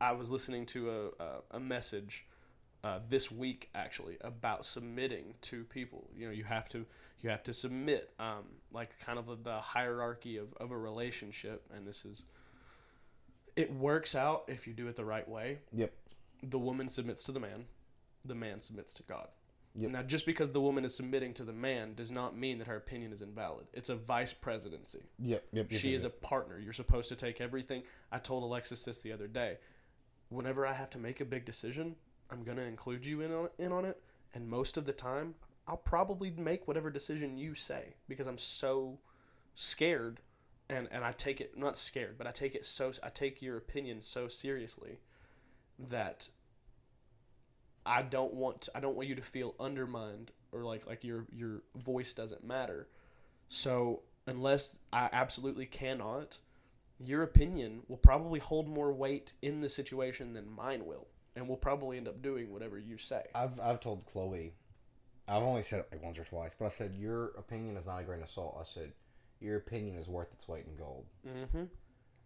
I was listening to a, a, a message uh, this week actually about submitting to people. You know, you have to you have to submit, um, like kind of the hierarchy of, of a relationship, and this is it works out if you do it the right way. Yep. The woman submits to the man, the man submits to God. Yep. Now, just because the woman is submitting to the man does not mean that her opinion is invalid. It's a vice presidency. Yep. Yep. She is a partner. You're supposed to take everything. I told Alexis this the other day. Whenever I have to make a big decision, I'm gonna include you in on in on it, and most of the time, I'll probably make whatever decision you say because I'm so scared, and and I take it not scared, but I take it so I take your opinion so seriously that I don't want to, I don't want you to feel undermined or like like your your voice doesn't matter. So unless I absolutely cannot, your opinion will probably hold more weight in the situation than mine will, and we'll probably end up doing whatever you say. I've I've told Chloe, I've only said it like once or twice, but I said your opinion is not a grain of salt. I said your opinion is worth its weight in gold. Mm-hmm.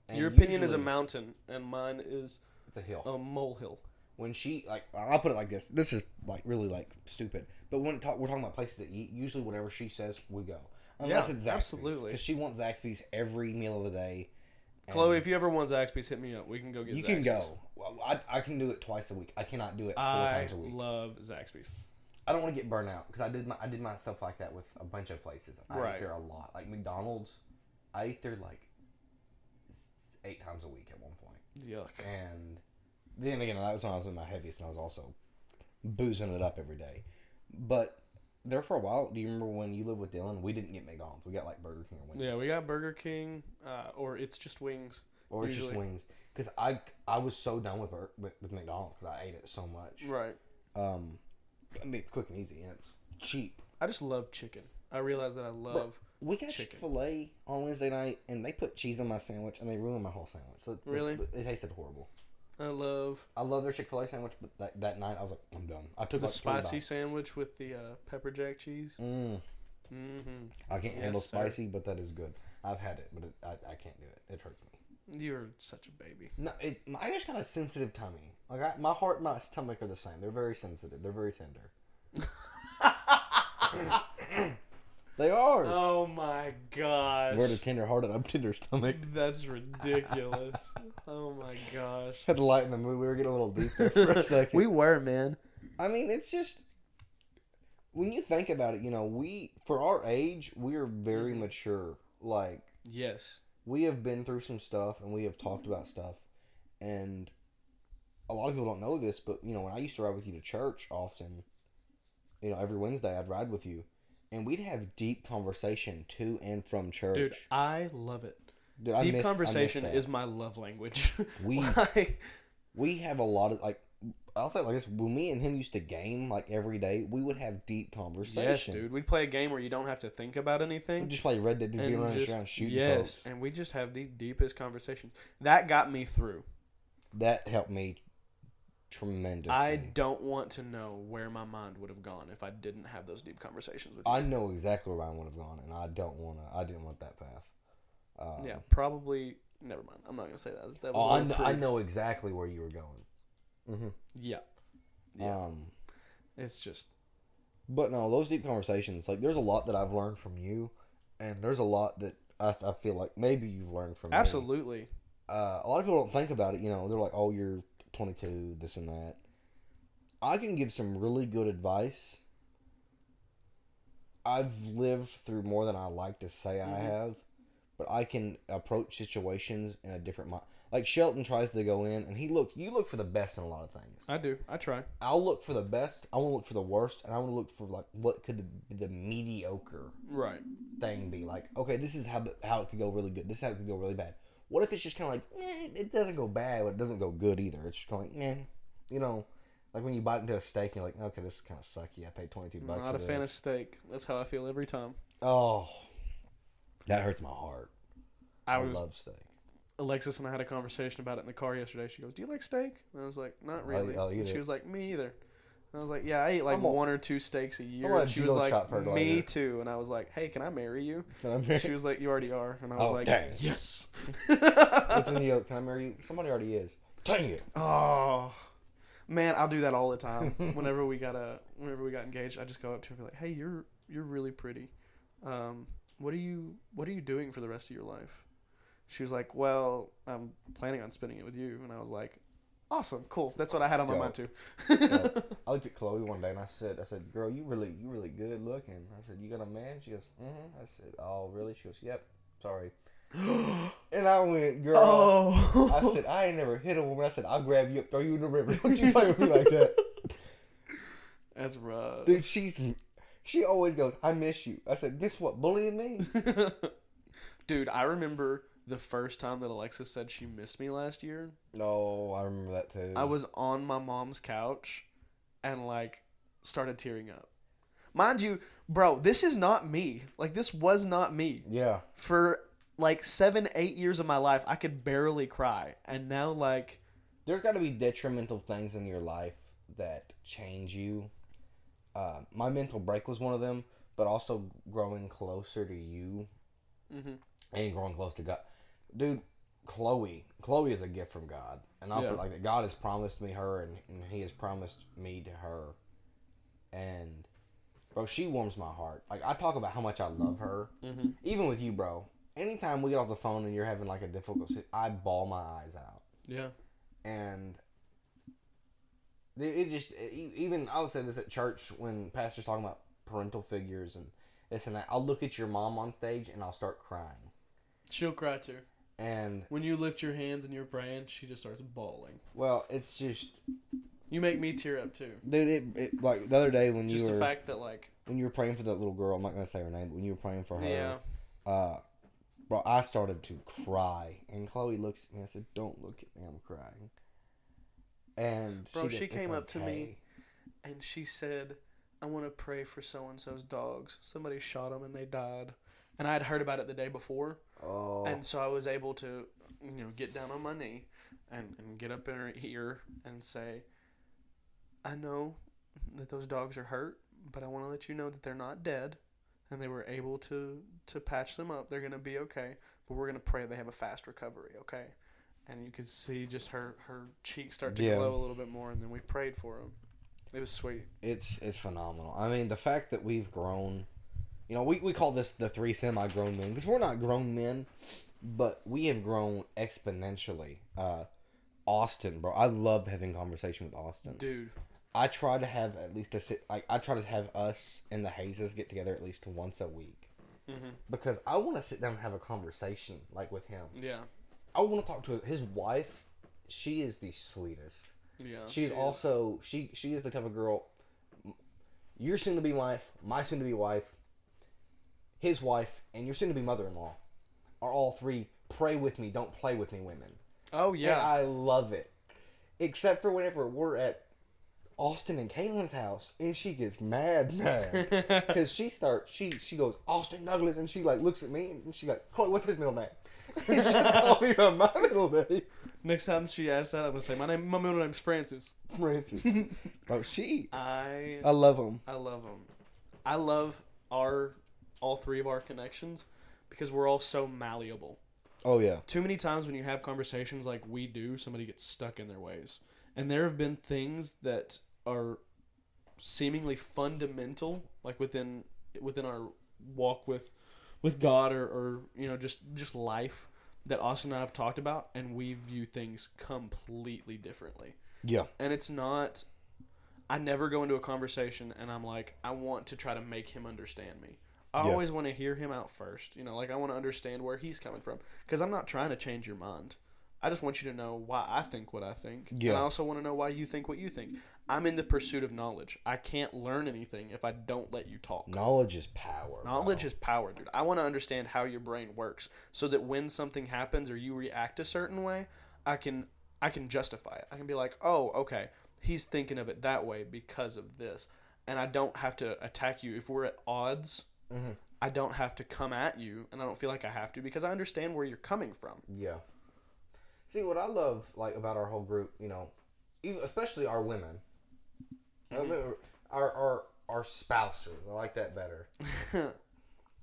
And Your opinion is a mountain, and mine is It's a hill. a molehill. when she like I'll put it like this. This is like really like stupid. But when talk, we're talking about places to eat, usually whatever she says, we go. Unless Yeah, it's Zaxby's, absolutely. because she wants Zaxby's every meal of the day. Chloe, if you ever want Zaxby's, hit me up. We can go get. you can go. Well, I, I can do it twice a week. I cannot do it four I times a week. love Zaxby's. I don't want to get burnt out because I did my I did myself like that with a bunch of places. I Right. ate there a lot, like McDonald's. I ate there like eight times a week at one point. Yuck. And then again, that was when I was in my heaviest, and I was also boozing it up every day. But there for a while, do you remember when you lived with Dylan? We didn't get McDonald's. We got like Burger King or Wings. Yeah, we got Burger King, uh, or it's just wings. or it's just wings. Because I I was so done with Bur- with, with McDonald's because I ate it so much. Right. Um, I mean it's quick and easy and it's cheap. I just love chicken. I realize that I love. We got. Chick Fil A on Wednesday night, and they put cheese on my sandwich, and they ruined my whole sandwich. So Really? it, it tasted horrible. I love I love their Chick Fil A sandwich, but that, that night I was like, I'm done. I took the like spicy sandwich with the uh, pepper jack cheese. Mm, Mm-hmm. I can't Yes, handle sir. spicy, but that is good. I've had it, but it, I, I can't do it. It hurts me. You're such a baby. No, it, I just got a sensitive tummy. Like I, my heart, and my stomach are the same. They're very sensitive. They're very tender. they are. Oh my gosh. We're the tender hearted. I'm tender stomach. That's ridiculous. oh my gosh. Had to lighten the mood. We were getting a little deep there for a second. we were, man. I mean, it's just when you think about it, you know, we for our age, we are very Mm-hmm. mature. Like Yes. we have been through some stuff and we have talked about stuff, and a lot of people don't know this, but you know, when I used to ride with you to church often, you know, every Wednesday I'd ride with you, and we'd have deep conversation to and from church. Dude, I love it. Dude, Deep miss- conversation is my love language. We- Like, we have a lot of like. I'll say like this: when me and him used to game like every day, we would have deep conversation. yes, dude. We'd play a game where you don't have to think about anything. just play Red Dead and around, just, around shooting yes, folks. and we just have the deepest conversations. That got me through. That helped me tremendously. I don't want to know where my mind would have gone if I didn't have those deep conversations with you. I know exactly where mine would have gone, and I don't want to. I didn't want that path. Um, yeah, probably. Never mind. I'm not gonna say that. That Oh, I know, I know exactly where you were going. hmm Yeah, yeah. Um, it's just but no, those deep conversations. Like, there's a lot that I've learned from you, and there's a lot that I, I feel like maybe you've learned from me. absolutely. uh, a lot of people don't think about it. You know, they're like, "Oh, you're 22, this and that." I can give some really good advice. I've lived through more than I like to say I Mhm. have, but I can approach situations in a different mind. Like Shelton tries to go in, and he looks. You look for the best in a lot of things. I do. I try. I'll look for the best. I want to look for the worst, and I want to look for like what could the, the mediocre Right. thing be like okay this is how the, how it could go really good this is how it could go really bad what if it's just kind of like eh, it doesn't go bad but it doesn't go good either it's just kind of like man you know like when you bite into a steak and you're like okay this is kind of sucky i paid 22 bucks Not a fan of steak. That's how I feel every time. oh that hurts my heart I i, was love steak Alexis and I had a conversation about it in the car yesterday. She goes, "Do you like steak?" And I was like, "Not really." oh, And you she was like, "Me either." And I was like, "Yeah, I eat like I'm a- one or two steaks a year." I'm a And she was judo like, her "Me later." too." And I was like, "Hey, can I marry you?" can i marry She was like, "You already are." And I was Oh, like, dang. "Yes." listen to you can i marry you somebody already is dang it oh, Man, I'll do that all the time. whenever we got a, whenever we got engaged, I just go up to her and be like, "Hey, you're you're really pretty. Um, what are you What are you doing for the rest of your life?" She was like, "Well, I'm planning on spending it with you," and I was like, "Awesome, cool. That's what I had on my Dope. mind too." Yeah. I looked at Chloe one day and I said, "I said, girl, you really, you really good looking." I said, "You got a man?" She goes, "Mm-hmm." I said, "Oh, really?" She goes, "Yep." Sorry. and I went, "Girl." oh, I said, "I ain't never hit a woman." I said, "I'll grab you up, throw you in the river." Don't you play with me like that, that's rough. dude? She's, she always goes, "I miss you." I said, "Miss what? Bullying me?" Dude, I remember the first time that Alexa said she missed me last year. No, I remember that too. I was on my mom's couch and like started tearing up. Mind you, bro, this is not me. Like this was not me. Yeah. For like 7 8 years of my life, I could barely cry. And now like there's got to be detrimental things in your life that change you. Uh, my mental break was one of them, but also growing closer to you mhm. and growing close to God. Dude, Chloe, Chloe is a gift from God, and I Yeah. like God has promised me her, and, and He has promised me to her, and bro, she warms my heart. Like I talk about how much I love her, Mhm. even with you, bro. Anytime we get off the phone and you're having like a difficult, sit, I bawl my eyes out Yeah. and it, it just even I would say this at church when pastors talking about parental figures and this and that. I'll look at your mom on stage and I'll start crying. She'll cry too. And When you lift your hands and you're praying, she just starts bawling. well, it's just You make me tear up too. dude. It, it like the other day when Just you the were fact that like when you were praying for that little girl. I'm not gonna say her name, but when you were praying for her, yeah. uh, bro, I started to cry, and Chloe looks at me. and I said, "Don't look at me, I'm crying." And Bro, goes, she "It's came up to me and she said, "I want to pray for so and so's dogs. Somebody shot them and they died." And I had heard about it the day before, Oh, and so I was able to, you know, get down on my knee and, and get up in her ear and say, "I know that those dogs are hurt, but I want to let you know that they're not dead, and they were able to to patch them up. They're gonna be okay, but we're gonna pray they have a fast recovery, okay?" And you could see just her her cheeks start to Yeah. glow a little bit more, and then we prayed for them. It was sweet. it's it's phenomenal. I mean, the fact that we've grown, you know, we, we call this the three semi-grown men because we're not grown men, but we have grown exponentially. Uh, Austin, bro, I love having conversation with Austin. Dude, I try to have at least a sit. Like I try to have us and the Hazes get together at least once a week Mhm. because I want to sit down and have a conversation like with him. yeah, I want to talk to his wife. She is the sweetest. yeah. She's she also she she is the type of girl. Your soon to be wife, my soon to be wife, his wife, and your soon to be mother in law are all three pray with me, don't play with me women. Oh And yeah. I love it. Except for whenever we're at Austin and Kaylin's house and she gets mad mad. Because she starts she she goes, Austin Douglas and she like looks at me and she like, Chloe, what's his middle name? And she called me by my middle name. Next time she asks that, I'm gonna say my name. My middle name's Francis. Francis. Bro, oh, she I I love him. I love him. I love our all three of our connections because we're all so malleable. Oh yeah. Too many times when you have conversations like we do, somebody gets stuck in their ways. And there have been things that are seemingly fundamental, like within within our walk with with God or, or you know just just life that Austin and I have talked about, and we view things completely differently Yeah. and it's not i never go into a conversation and i'm like i want to try to make him understand me i Yeah. always want to hear him out first you know like i want to understand where he's coming from because i'm not trying to change your mind i just want you to know why i think what i think Yeah. and i also want to know why you think what you think i'm in the pursuit of knowledge i can't learn anything if i don't let you talk Knowledge is power. Knowledge bro. is power, dude. I want to understand how your brain works so that when something happens or you react a certain way, I can I can justify it. I can be like, "Oh, okay. He's thinking of it that way because of this." And I don't have to attack you if we're at odds. Mhm. I don't have to come at you, and I don't feel like I have to because I understand where you're coming from. Yeah. See what I love like about our whole group, you know, even, especially our women, Mm-hmm. our our our spouses. I like that better. I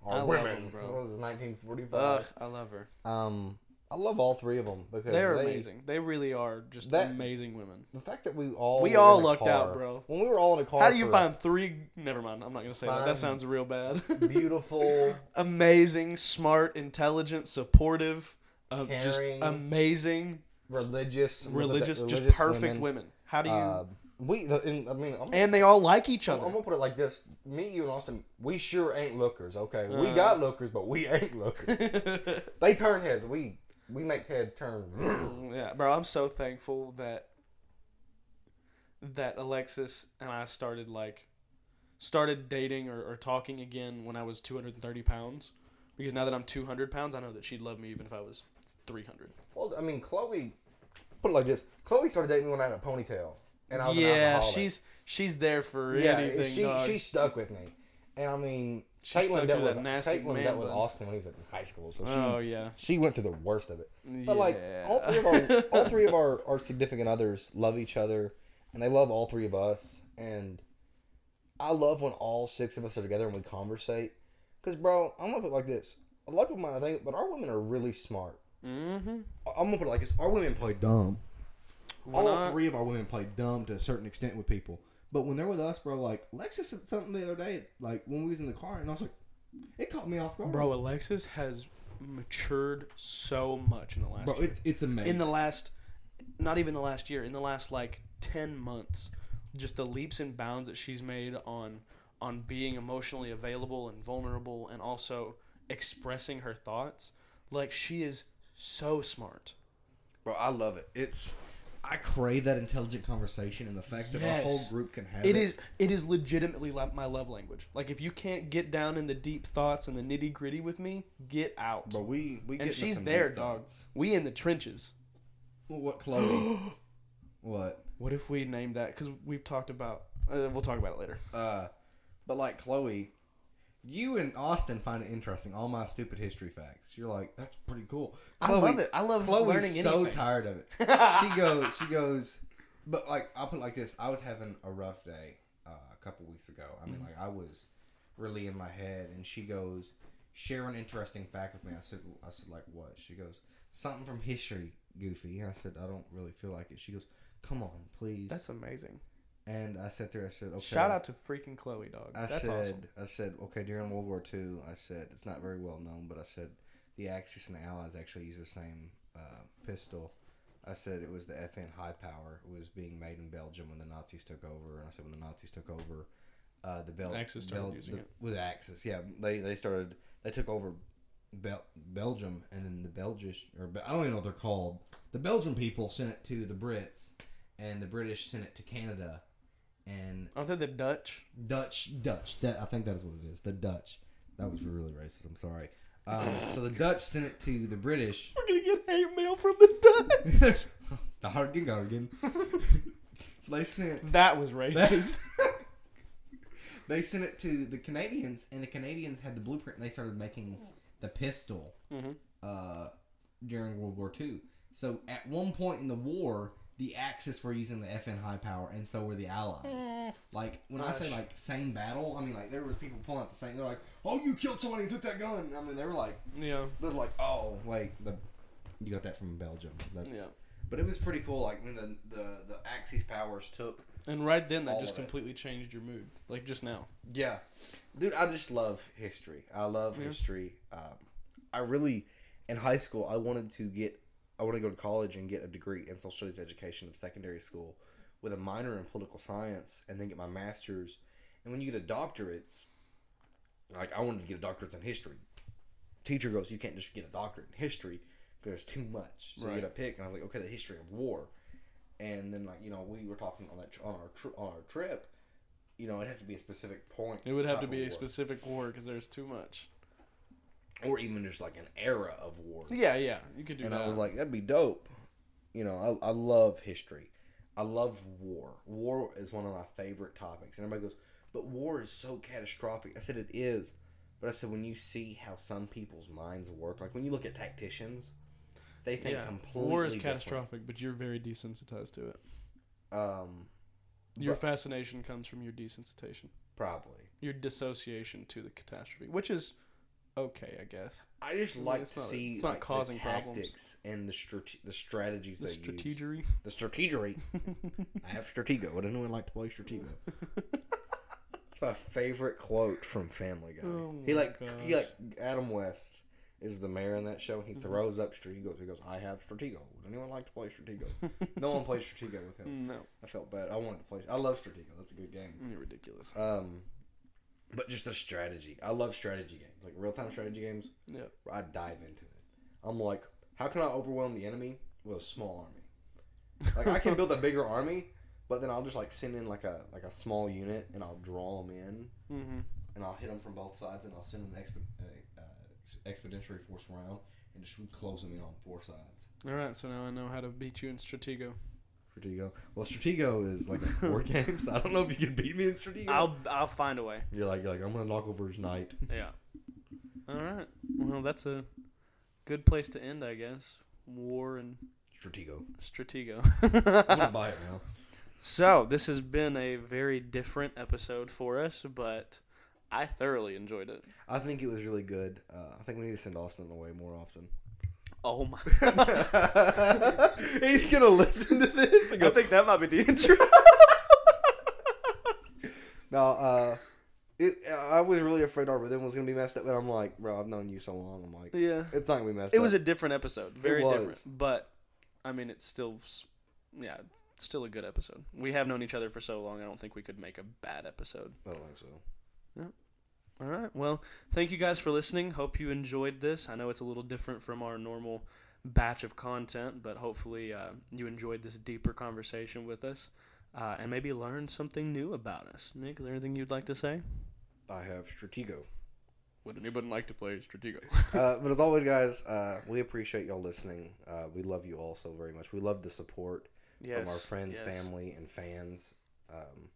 Our love women. them, bro. What was nineteen forty Ugh. I love her. Um, I love all three of them because They're they, amazing. They really are just That- amazing women. The fact that we all We all lucked out, bro. When we were all in a car, How do you find three? Never mind. I'm not gonna say that. That sounds real bad. beautiful? amazing, smart, intelligent, supportive, uh, just amazing, religious, religious, just religious perfect women. How do you? Uh, we, the, and, I mean, I'm, and they all like each I'm, other. I'm gonna put it like this: me, you, and Austin, we sure ain't lookers. Okay, we Uh. got lookers, but we ain't lookers. they turn heads. We we make heads turn. Mm, yeah, bro. I'm so thankful that that Alexis and I started like started dating or, or talking again when I was 230 pounds. Because now that I'm 200 pounds, I know that she'd love me even if I was 300. well, I mean, Chloe, put it like this: Chloe started dating me when I had a ponytail, and I was an yeah, alcoholic. she's she's there for yeah, anything. she dog. she stuck with me, and I mean, She Caitlin dealt with nasty Caitlin dealt with. Austin when he was in high school, so she oh yeah. she went through the worst of it. But like all three of our all three of our, our significant others love each other and they love all three of us and I love when all six of us are together and we conversate. Cause bro, I'm gonna put it like this. A lot of people might think, but our women are really smart. Mm-hmm. I'm gonna put it like this. Our women play dumb. Why all not? three of our women play dumb to a certain extent with people. But when they're with us, bro, like Lexus said something the other day, like when we was in the car, and I was like, it caught me off guard, Bro, Alexis has matured so much in the last Bro, year. it's it's amazing. in the last not even the last year, in the last like 10 months, just the leaps and bounds that she's made on on being emotionally available and vulnerable and also expressing her thoughts. Like she is so smart. bro. I love it. It's I crave that intelligent conversation and the fact that our whole group can have It is it is legitimately my love language. Like if you can't get down in the deep thoughts and the nitty gritty with me, get out. but we we and get she's some there, dogs. We in the trenches. Well, what Chloe? what? What if we name that? Because we've talked about. Uh, we'll talk about it later. Uh, but like Chloe, you and Austin find it interesting. All my stupid history facts. You're like, that's pretty cool. I love it. I love learning Chloe's so anything. tired of it. she goes. She goes. But like, I'll put it like this. I was having a rough day uh, a couple weeks ago. I Mm-hmm. mean, like I was really in my head, and she goes, share an interesting fact with me. I said, I said like what? She goes, something from history, Goofy. And I said, I don't really feel like it. She goes, come on, please. That's amazing. And I sat there. I said, okay. Shout out to freaking Chloe, dog. I That's said, awesome. I said, okay, during World War II, I said, it's not very well known, but I said the Axis and the Allies actually used the same uh, pistol. I said it was the FN High Power. It was being made in Belgium when the Nazis took over. And I said when the Nazis took over, uh, the Bel- Axis started Bel- using the- it. with Axis. Yeah, they they started. They took over Bel- Belgium, and then the Belgish or I don't even know what they're called. The Belgian people sent it to the Brits, and the British sent it to Canada, and Aren't they the Dutch? Dutch, Dutch. That I think that's what it is. The Dutch. That was really racist. I'm sorry. Um, so the Dutch sent it to the British. We're gonna get hate mail from the Dutch. the Hargen Gargen. so they sent that was racist. they sent it to the Canadians, and the Canadians had the blueprint, and they started making the pistol Mhm. uh, during World War II. So at one point in the war, the Axis were using the FN high power, and so were the Allies. Like when I say like same battle, I mean like there was people pulling out the same. They're like, "Oh, you killed somebody and took that gun." I mean they were like, yeah. they're like, "Oh, wait, the you got that from Belgium." That's Yeah. But it was pretty cool, like when the the, the Axis powers took. And right then, that just of it. completely changed your mood. Like just now. Yeah, dude, I just love history. I love Yeah. history. Um, I really, in high school, I wanted to get, I want to go to college and get a degree in social studies education in secondary school, with a minor in political science, and then get my master's. And when you get a doctorate, like I wanted to get a doctorate in history. Teacher goes, you can't just get a doctorate in history because there's too much. So you Right. got to pick, and I was like, okay, the history of war. And then like you know we were talking on that tr- on our tri- on our trip, you know it had to be a specific point. It would have to be a war. specific war because there's too much. Or even just like an era of wars. Yeah, yeah. You could do that. and that. I was like, that'd be dope. You know, I, I love history. I love war. War is one of my favorite topics. And everybody goes, but war is so catastrophic. I said it is, but I said when you see how some people's minds work, like when you look at tacticians, they think yeah. completely. War is different. catastrophic, but you're very desensitized to it. Um, Your But- fascination comes from your desensitization, probably. your dissociation to the catastrophe, which is okay, I guess. I just mean, like to not- see it's not like, causing the problems. tactics and the strate- the strategies The they use. strategery. The strategery. I have Stratego. Would anyone like to play Stratego? It's my favorite quote from Family Guy. Oh he like he like Adam West is the mayor in that show, and he throws up Stratego. He goes, "I have Stratego. Would anyone like to play Stratego?" no one plays Stratego with him. No, I felt bad. I wanted to play. I love Stratego. That's a good game. you're ridiculous. Um, but just a strategy. I love strategy games, like real time strategy games. Yeah. I dive into it. I'm like, how can I overwhelm the enemy with a small army? Like I can build a bigger army, but then I'll just like send in like a like a small unit and I'll draw them in Mm-hmm. and I'll hit them from both sides and I'll send an exp- uh, expeditionary force around and just close them in on four sides. All right, so now I know how to beat you in Stratego. Stratego. Well, Stratego is like a board game, so I don't know if you can beat me in Stratego. I'll I'll find a way. You're like, you're like I'm gonna knock over his knight. Yeah. All right. Well, that's a good place to end, I guess. War and Stratego. Stratego. I'm gonna buy it now. So, this has been a very different episode for us, but I thoroughly enjoyed it. I think it was really good. Uh, I think we need to send Austin away more often. Oh my. He's gonna listen to this. And I think that might be the intro. no, uh, it, I was really afraid our rhythm was gonna be messed up, but I'm like, bro, I've known you so long. I'm like, yeah. it's not gonna be messed It up. It was a different episode. Very different. But, I mean, it's still, yeah, it's still a good episode. We have known each other for so long, I don't think we could make a bad episode. I don't think so. All right. Well, thank you guys for listening. Hope you enjoyed this. I know it's a little different from our normal batch of content, but hopefully uh, you enjoyed this deeper conversation with us uh, and maybe learned something new about us. Nick, is there anything you'd like to say? I have Stratego. Would anybody like to play Stratego? uh, but as always, guys, uh, we appreciate y'all listening. Uh, we love you all so very much. We love the support yes. from our friends, yes. family, and fans. Um,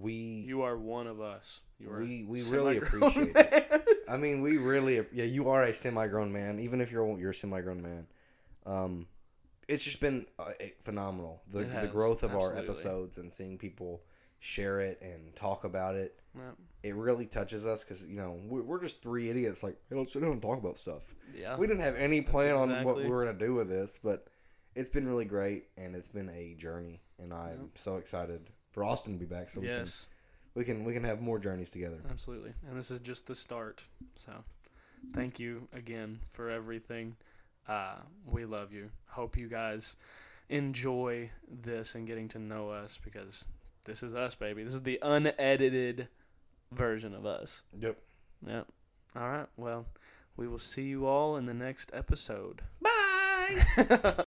we You are one of us. You are We- we really appreciate man. I mean, we really, yeah, you are a semi-grown man. Even if you're you're a semi-grown man, um, it's just been uh, eh, phenomenal. The It the growth of our episodes and seeing people share it and talk about it, it really touches us because you know we're, we're just three idiots. Like, we don't sit down and talk about stuff. Yeah. We didn't have any plan on what we were gonna do with this, but it's been really great and it's been a journey. And I'm Yep. so excited for Austin to be back, so yes. we can we can we can have more journeys together. Absolutely. And this is just the start. So thank you again for everything. Uh, we love you. Hope you guys enjoy this and getting to know us because this is us, baby. This is the unedited version of us. Yep. Yep. All right. Well, we will see you all in the next episode. Bye.